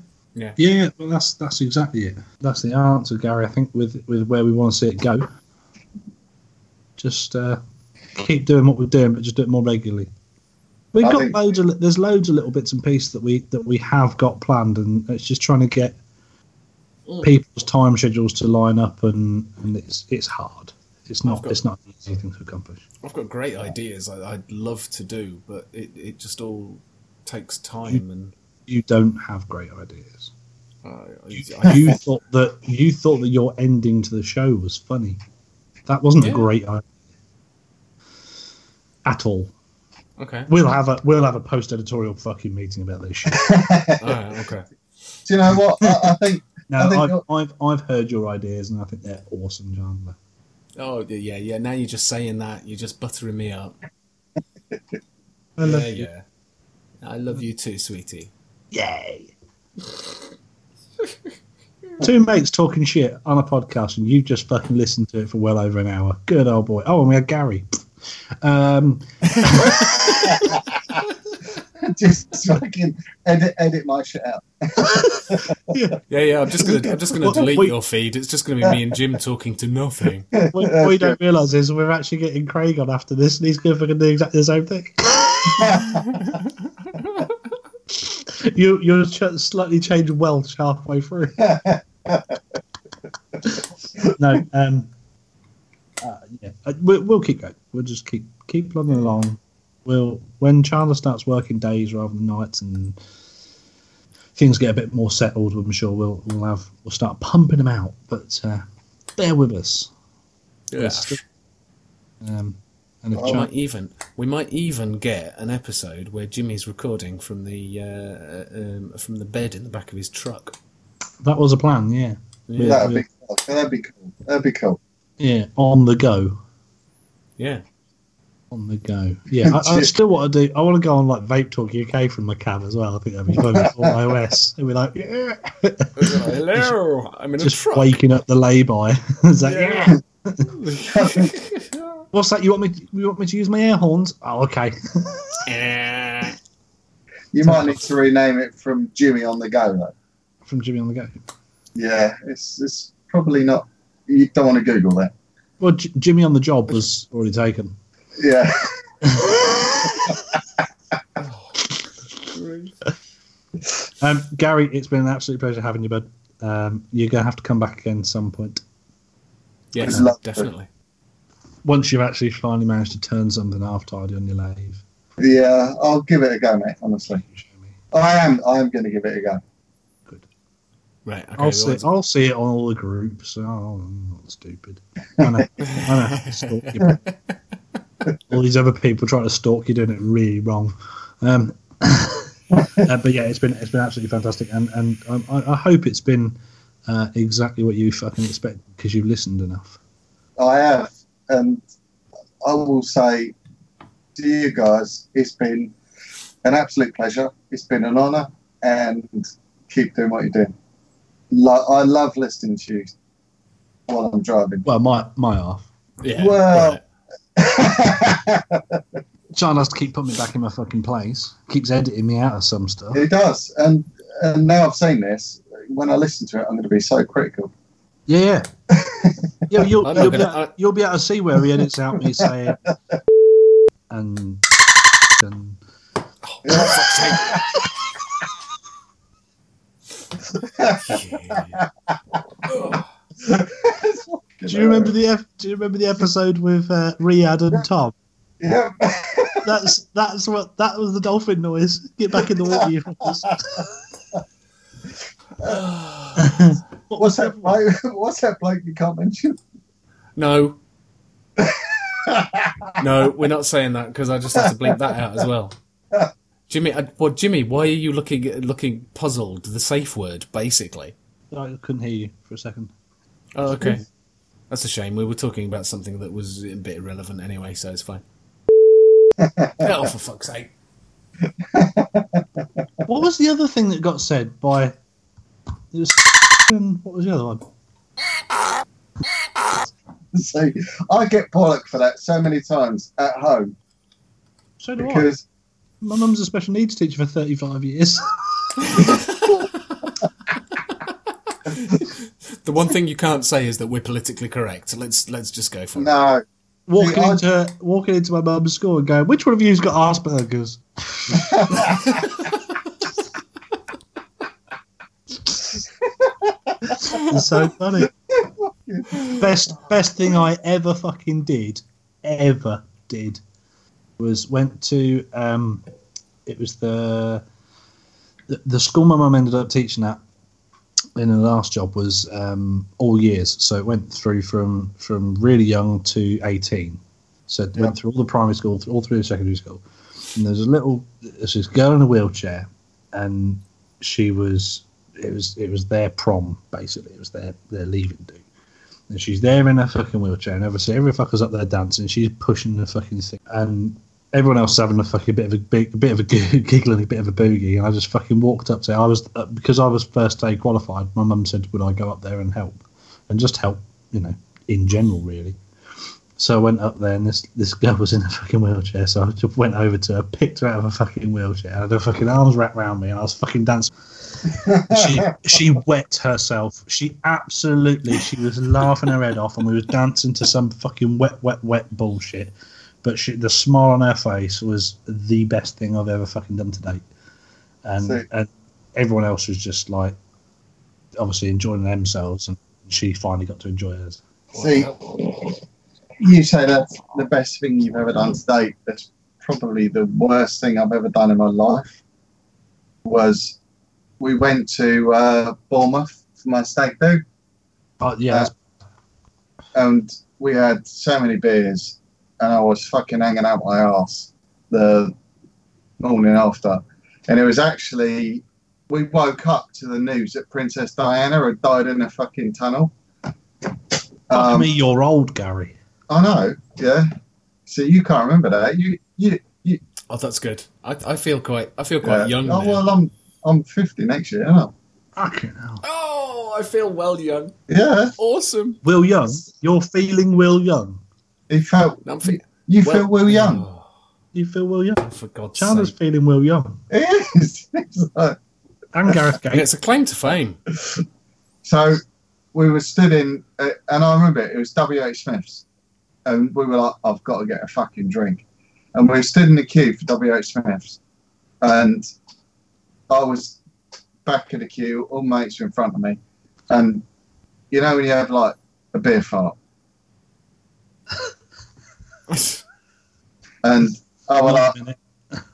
Speaker 4: well, that's that's exactly it. That's the answer, Gary. I think with with where we want to see it go. Just uh, keep doing what we're doing, but just do it more regularly. We've
Speaker 3: I
Speaker 4: got
Speaker 3: think-
Speaker 4: loads of li- there's loads of little bits and pieces that we that we have got planned, and it's just trying to get
Speaker 2: Mm.
Speaker 4: people's time schedules to line up, and, and it's it's hard. It's not
Speaker 2: got-
Speaker 4: it's not an easy thing to accomplish.
Speaker 2: I've got great ideas I, I'd love to do, but it, it just all takes time and.
Speaker 4: You don't have great ideas.
Speaker 2: Uh,
Speaker 4: You, you thought that you thought that your ending to the show was funny. That wasn't a great idea at all.
Speaker 2: okay.
Speaker 4: We'll have a we'll have a post editorial fucking meeting about this shit.
Speaker 2: Alright, okay.
Speaker 3: Do you know what? I, I think
Speaker 4: No,
Speaker 3: I think
Speaker 4: I've, I've I've heard your ideas and I think they're awesome, Chandler.
Speaker 2: Oh yeah, yeah, yeah. Now you're just saying that. You're just buttering me up.
Speaker 4: I
Speaker 2: Yeah,
Speaker 4: love you.
Speaker 2: yeah. I love you too, sweetie.
Speaker 4: Yay! Two mates talking shit on a podcast, and you just fucking listened to it for well over an hour. Good old boy. Oh, and we had Gary. Um,
Speaker 3: just fucking edit edit my shit out.
Speaker 2: Yeah, yeah. I'm just gonna, I'm just gonna delete
Speaker 4: wait.
Speaker 2: your feed. It's just gonna be me and Jim talking to nothing.
Speaker 4: what what we don't realise is we're actually getting Craig on after this, and he's going to fucking do exactly the same thing. you you'll ch- slightly change Welsh halfway through. no, um, uh, yeah, uh, we'll, we'll keep going. We'll just keep keep plodding along. We'll when Chandler starts working days rather than nights, and things get a bit more settled, I'm sure we'll we'll have we'll start pumping them out. But uh, bear with us.
Speaker 2: Yeah.
Speaker 4: Um, and
Speaker 3: Oh,
Speaker 2: We might even, we might even get an episode where Jimmy's recording from the, uh, um, from the bed in the back of his truck.
Speaker 4: that was a plan, yeah,
Speaker 2: Yeah,
Speaker 3: That'd be cool. That'd be cool. That'd be cool.
Speaker 4: yeah, on the go.
Speaker 2: yeah.
Speaker 4: On the go. Yeah, I, I still want to do. I want to go on like Vape Talk UK from my cab as well. I think that'd be fun for iOS. It'd be like, yeah,
Speaker 2: Hello, I'm in a
Speaker 4: just
Speaker 2: truck.
Speaker 4: waking up the lay-by. it's like,
Speaker 2: Yeah.
Speaker 4: yeah. What's that? You want me? To, you want me to use my air horns? Oh, okay.
Speaker 3: You might need to rename it from Jimmy on the go though.
Speaker 4: from Jimmy on the go.
Speaker 3: Yeah, it's it's probably not. You don't want to Google that.
Speaker 4: Well, J- Jimmy on the job was already taken.
Speaker 3: Yeah.
Speaker 4: Um, Gary, it's been an absolute pleasure having you, bud. Um, you're gonna have to come back again some point
Speaker 2: yes,
Speaker 3: It's lovely.
Speaker 2: definitely.
Speaker 4: Once you've actually finally managed to turn something half tidy on your lathe.
Speaker 3: Yeah, I'll give it a go, mate. Honestly,
Speaker 4: Show me.
Speaker 3: I am. I am going to give it a go. Good.
Speaker 2: Right. Okay.
Speaker 4: I'll
Speaker 2: well,
Speaker 4: see.
Speaker 2: it's-
Speaker 4: I'll see it on all the groups. Oh, I'm not stupid. I know. I know. stalk you. all these other people trying to stalk you, doing it really wrong. Um, uh, but yeah, it's been it's been absolutely fantastic, and and um, I, I hope it's been uh, exactly what you fucking expect because you've listened enough.
Speaker 3: I have, and I will say to you guys, it's been an absolute pleasure. It's been an honour, and keep doing what you're doing. Lo- I love listening to you while I'm driving.
Speaker 4: Well, my my half.
Speaker 2: yeah.
Speaker 3: Well-
Speaker 2: right.
Speaker 4: John has to keep putting me back in my fucking place. Keeps editing me out of some stuff.
Speaker 3: He does, and and now I've seen this. When I listen to it, I'm going to be so critical.
Speaker 4: Yeah, yeah. yeah you'll, you'll, be
Speaker 2: gonna-
Speaker 4: able,
Speaker 2: I-
Speaker 4: you'll be able to see where he edits out me saying and and
Speaker 2: Oh, for fuck's sake. Yeah.
Speaker 4: Do you remember the ep- do you remember the episode with uh, Riyadh and Tom?
Speaker 3: Yeah.
Speaker 4: That's that's what that was the dolphin noise. Get back in the water, you fuckers. what
Speaker 3: What's that? Bloke, what's that bloke you can't mention?
Speaker 2: No. no, we're not saying that because I just have to bleep that out as well. Jimmy, I, well, Jimmy, why are you looking looking puzzled? The safe word, basically.
Speaker 4: I couldn't hear you for a second.
Speaker 2: Oh, okay. That's a shame. We were talking about something that was a bit irrelevant anyway, so it's fine. oh, for fuck's sake!
Speaker 4: What was the other thing that got said by? It was and what was the other one?
Speaker 3: So I get bollock for that so many times at home
Speaker 4: So do I.
Speaker 3: because
Speaker 4: My mum's a special needs teacher for thirty-five years.
Speaker 2: The one thing you can't say is that we're politically correct. Let's let's just go for it.
Speaker 3: no,
Speaker 4: walking
Speaker 3: I-
Speaker 4: into walking into my mum's school and going, "Which one of you's got Asperger's?" it's so funny. Best best thing I ever fucking did, ever did, was went to um, it was the the, the school my mum ended up teaching at in her last job was um, all years. So it went through from from really young to eighteen. So it
Speaker 3: Yeah.
Speaker 4: went through all the primary school, all through the secondary school. And there's a little, there's this girl in a wheelchair, and she was, it was, it was their prom basically. It was their their leaving do. And she's there in her fucking wheelchair, and obviously every fucker's up there dancing. She's pushing the fucking thing, and everyone else having a fucking bit of a big, bit of a giggle and a bit of a boogie. And I just fucking walked up to her. I was uh, because I was first day qualified. My mum said, "Would I go up there and help?" And just help, you know, in general, really. So I went up there, and this this girl was in a fucking wheelchair. So I just went over to her, picked her out of a fucking wheelchair, and had her fucking arms wrapped around me, and I was fucking dancing. She she wet herself. She absolutely she was laughing her head off, and we was dancing to some fucking wet, wet, wet bullshit. But she, the smile on her face was the best thing I've ever fucking done to date. And
Speaker 3: So-
Speaker 4: and everyone else was just like obviously enjoying themselves, and she finally got to enjoy hers.
Speaker 3: see, you say that's the best thing you've ever done to date. That's probably the worst thing I've ever done in my life. Was we went to uh, Bournemouth for my stag do,
Speaker 4: Oh yeah,
Speaker 3: and we had so many beers, and I was fucking hanging out my ass the morning after, and it was actually we woke up to the news that Princess Diana had died in a fucking tunnel.
Speaker 4: Fuck
Speaker 3: Um,
Speaker 4: me, you're old, Garry.
Speaker 3: I know, yeah. So you can't remember that. You, you, you.
Speaker 2: Oh, that's good. I, I feel quite I feel quite
Speaker 3: yeah.
Speaker 2: young.
Speaker 3: Oh
Speaker 2: now.
Speaker 3: well, I'm I'm 50 next year. Aren't
Speaker 4: Fucking hell.
Speaker 2: Oh, I feel well young.
Speaker 3: Yeah.
Speaker 2: Awesome.
Speaker 4: Will Young, you're feeling Will Young.
Speaker 3: He felt.
Speaker 2: I'm fe-
Speaker 3: You feel Will Young.
Speaker 2: Oh,
Speaker 4: You feel Will Young.
Speaker 2: for God's
Speaker 4: Chandler's
Speaker 2: sake.
Speaker 4: feeling Will Young.
Speaker 3: He is. It's like-
Speaker 4: And Gareth
Speaker 2: And
Speaker 4: Gates.
Speaker 2: it's a claim to fame.
Speaker 3: So we were stood in, uh, and I remember it, it was WH Smith's, and we were like, I've got to get a fucking drink. And we stood in the queue for WH Smith's, and I was back of the queue, all mates were in front of me, and you know when you have like a beer fart, and I was like,
Speaker 4: Wait a minute.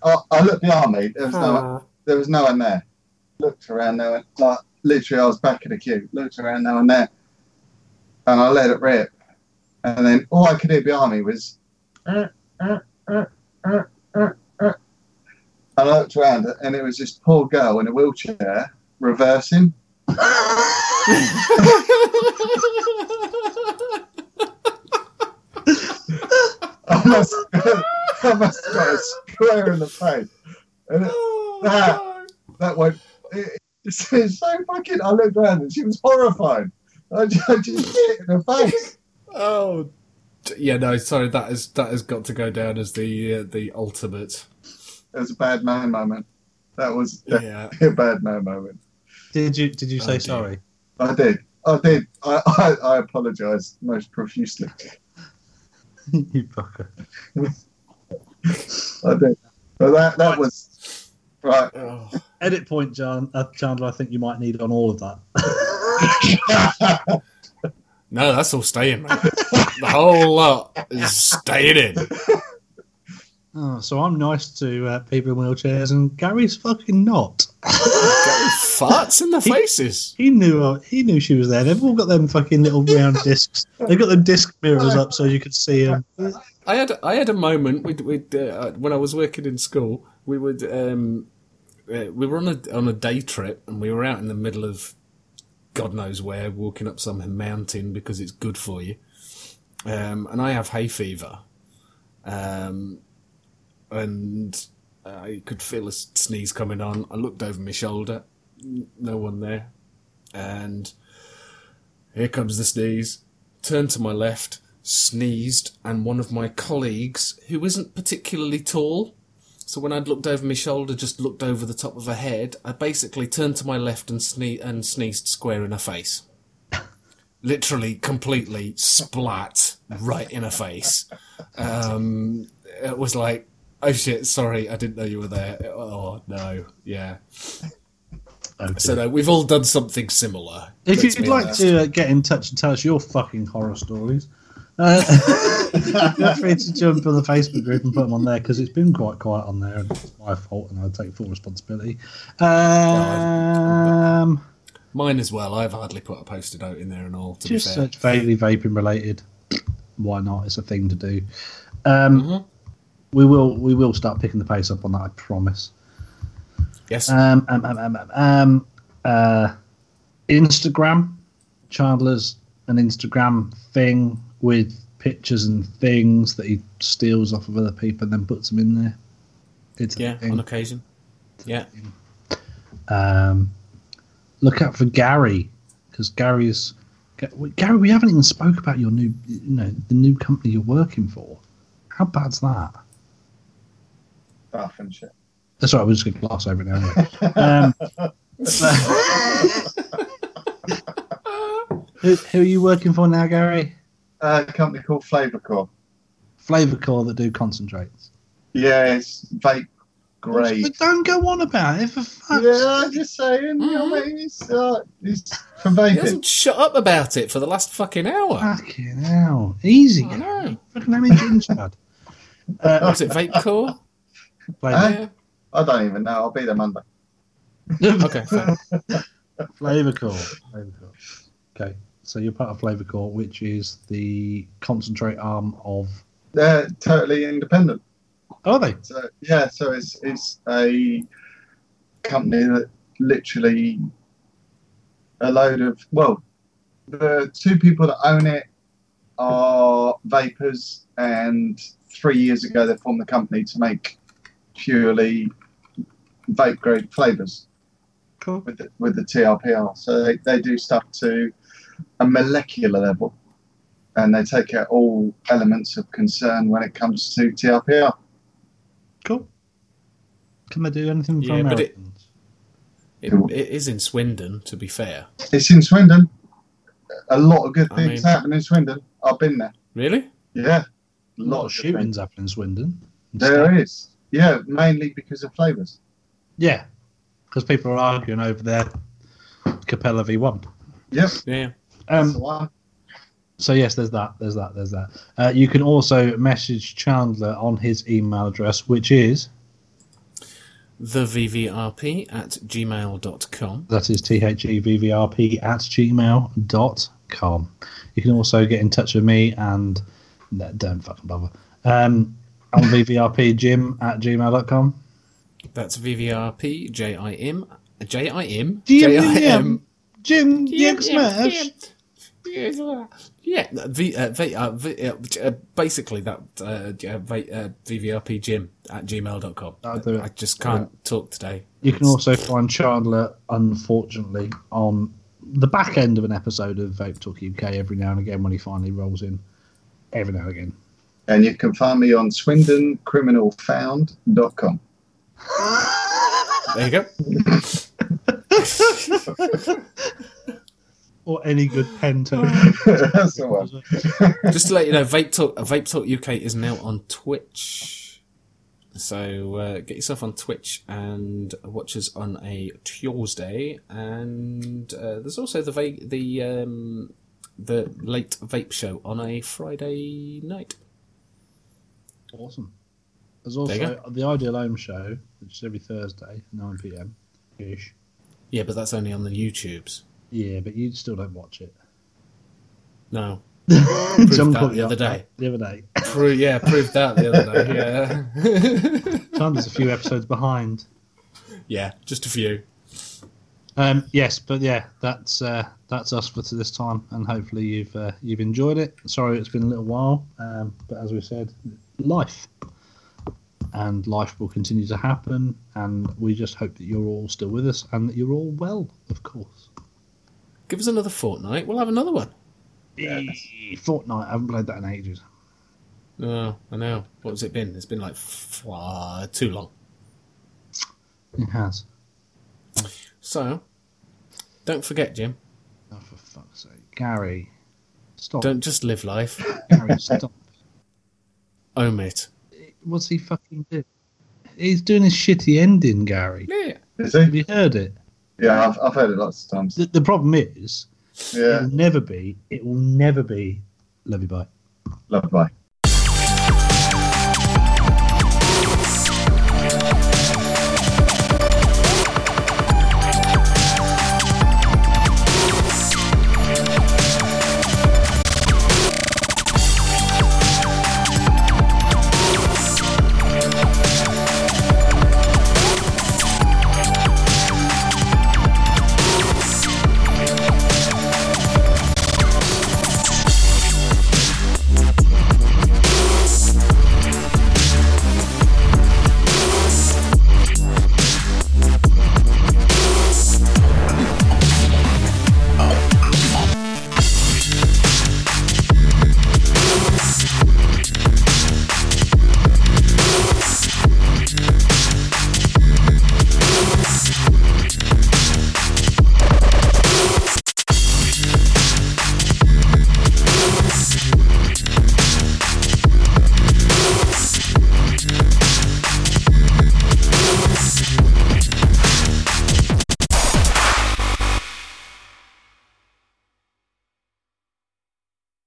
Speaker 3: I, I looked behind me, there was no, there was no one there. Looked around there, and, like literally, I was back of the queue. Looked around there and there, and I let it rip. And then all I could hear behind me was, "Uh, uh, uh, uh, uh, uh." and I looked around, and it was this poor girl in a wheelchair reversing. I must, I must have got a square in the face. And it, that, that went. It, it's, it's so fucking. I looked around and she was horrified. I just, I just hit in her face.
Speaker 2: Oh Yeah, no, sorry. That is that has got to go down as the uh, the ultimate.
Speaker 3: It was a bad man moment. That was
Speaker 2: Yeah.
Speaker 3: a bad man moment.
Speaker 4: Did you did you say
Speaker 2: dear.
Speaker 4: sorry?
Speaker 3: I did. I did. I, I, I apologise most profusely.
Speaker 4: you fucker.
Speaker 3: I did. But that that was right.
Speaker 2: Oh.
Speaker 4: Edit point, John, uh, Chandler. I think you might need on all of that.
Speaker 2: No, that's all staying, mate. the whole lot is staying in.
Speaker 4: Oh, so I'm nice to uh, people in wheelchairs, and Garry's fucking not.
Speaker 2: Garry farts in the faces.
Speaker 4: He knew uh, he knew she was there. They've all got them fucking little round discs. They've got them disc mirrors up so you could see them.
Speaker 2: I had I had a moment we'd, we'd, uh, when I was working in school. We would um, uh, we were on a on a day trip and we were out in the middle of God knows where, walking up some mountain because it's good for you. Um, and I have hay fever, um, and I could feel a sneeze coming on. I looked over my shoulder, no one there, and here comes the sneeze. Turned to my left, sneezed, and one of my colleagues, who isn't particularly tall, so when I'd looked over my shoulder, just looked over the top of her head, I basically turned to my left and, sne- and sneezed square in her face. Literally, completely splat right in her face. Um, it was like, oh shit, sorry, I didn't know you were there. Oh no, yeah.
Speaker 4: Okay.
Speaker 2: So no, we've all done something similar.
Speaker 4: If you'd
Speaker 2: be
Speaker 4: like
Speaker 2: honest.
Speaker 4: to uh, get in touch and tell us your fucking horror stories, uh, feel free to jump on the Facebook group and put them on there because it's been quite quiet on there and it's my fault and I take full responsibility. Um,
Speaker 2: Mine as well. I've hardly put a post-it note in there and all. To
Speaker 4: just
Speaker 2: be fair,
Speaker 4: search vaguely vaping related. Why not? It's a thing to do. Um,
Speaker 2: Mhm.
Speaker 4: We will we will start picking the pace up on that. I promise.
Speaker 2: yes.
Speaker 4: Um, um, um, um, um, um, uh, Instagram. Chandler's an Instagram thing with pictures and things that he steals off of other people and then puts them in there. It's
Speaker 2: yeah, on occasion. Yeah.
Speaker 4: Um, look out for Garry because Garry's Ga- Garry. We haven't even spoke about your new, you know, the new company you're working for. How bad's that?
Speaker 3: Stuff and shit.
Speaker 4: That's right. We're just going to gloss over it now. Anyway. Um, who, who are you working for now, Garry?
Speaker 3: Uh, a company called Flavorcore.
Speaker 4: Flavor Core that do concentrates.
Speaker 3: Yeah, it's vape great.
Speaker 4: But don't go on about it for fuck's
Speaker 3: Yeah, I'm just saying. You know what I mean? It's, uh, it's for
Speaker 2: He
Speaker 3: vaping.
Speaker 2: hasn't shut up about it for the last fucking hour.
Speaker 4: Fucking hell. Easy,
Speaker 2: I
Speaker 4: Garry.
Speaker 2: know.
Speaker 4: Fucking having ginger. Uh,
Speaker 2: Was it Vape Core?
Speaker 4: Flavor,
Speaker 3: Huh?
Speaker 2: Yeah.
Speaker 3: I don't even know. I'll be there Monday.
Speaker 2: Okay, fair.
Speaker 4: Flavor Core. Flavor Core. Okay. So you're part of Flavor Core, which is the concentrate arm of.
Speaker 3: They're totally independent.
Speaker 4: Are they?
Speaker 3: So yeah, so it's it's a company that literally a load of well, the two people that own it are vapers, and three years ago they formed the company to make purely vape grade flavors
Speaker 4: Cool.
Speaker 3: with the, with the TRPR. So they, they do stuff to a molecular level, and they take out all elements of concern when it comes to TRPR.
Speaker 4: Cool. Can they do anything for
Speaker 2: Yeah, but it- It, it is in Swindon, to be fair.
Speaker 3: It's in Swindon. A lot of good
Speaker 2: I
Speaker 3: things
Speaker 2: mean-
Speaker 3: happen in Swindon. I've been there.
Speaker 2: Really?
Speaker 3: Yeah, a
Speaker 4: A lot of
Speaker 3: good
Speaker 4: shootings
Speaker 3: things.
Speaker 4: happen in Swindon.
Speaker 3: There is. Yeah, mainly because of flavours.
Speaker 4: Yeah. Because people are arguing over their Capella V1.
Speaker 3: Yes.
Speaker 2: Yeah.
Speaker 3: that's
Speaker 4: Um, so yes, there's that. There's that. There's that. Uh, you can also message Chandler on his email address, which is
Speaker 2: The VVRP at gmail.com.
Speaker 4: that is t h e v v r p at gmail dot com. You can also get in touch with me and no, don't fucking bother. Um, on vvrpjim at gmail.com.
Speaker 2: That's VVRP J-I-M. J-I-M?
Speaker 4: Jim,
Speaker 2: J-I-M.
Speaker 4: Jim, Smash.
Speaker 2: Yeah, v, uh, v, uh, v, uh, uh, basically that uh, v, uh, VVRP Jim at gmail.com.
Speaker 4: I'll do it.
Speaker 2: I just can't talk today.
Speaker 4: You can also find Chandler, unfortunately, on the back end of an episode of Vape Talk UK every now and again when he finally rolls in. every now and again.
Speaker 3: And you can find me on swindoncriminalfound.com.
Speaker 2: There you go.
Speaker 4: Or any good pen to.
Speaker 3: That's the one.
Speaker 2: Just to let you know, Vape Talk, Vape Talk UK is now on Twitch. So uh, get yourself on Twitch and watch us on a Tuesday. And uh, there's also the va- the um, the late vape show on a Friday night.
Speaker 4: Awesome. There's
Speaker 2: There
Speaker 4: also the Ideal Home Show, which is every Thursday, 9 pm ish.
Speaker 2: Yeah, but that's only on the YouTubes.
Speaker 4: Yeah, but you still don't watch it.
Speaker 2: No,
Speaker 4: John
Speaker 2: that the other day.
Speaker 4: The other day.
Speaker 2: Pro- yeah, proved that the other day. Yeah,
Speaker 4: is a few episodes behind.
Speaker 2: yeah, just a few.
Speaker 4: Um, yes, but yeah, that's uh, that's us for this time, and hopefully you've uh, you've enjoyed it. Sorry, it's been a little while, um, but as we said, life, and life will continue to happen, and we just hope that you're all still with us and that you're all well, of course.
Speaker 2: Give us another fortnight. We'll have another one.
Speaker 4: Fortnite, I haven't played that in ages.
Speaker 2: Oh, I know. What has it been? It's been like f- uh, too long.
Speaker 4: It has.
Speaker 2: So, don't forget, Jim.
Speaker 4: Oh, for fuck's sake, Garry, stop!
Speaker 2: Don't just live life.
Speaker 4: Garry, stop!
Speaker 2: Oh, Own it.
Speaker 4: What's he fucking doing? He's doing his shitty ending, Garry.
Speaker 2: Yeah.
Speaker 3: Is
Speaker 4: Have
Speaker 3: he?
Speaker 4: you heard it?
Speaker 3: Yeah, I've, I've heard it lots of times.
Speaker 4: The, the problem is,
Speaker 3: Yeah,
Speaker 4: it will never be. It will never be. Love you, bye.
Speaker 3: love, you, bye.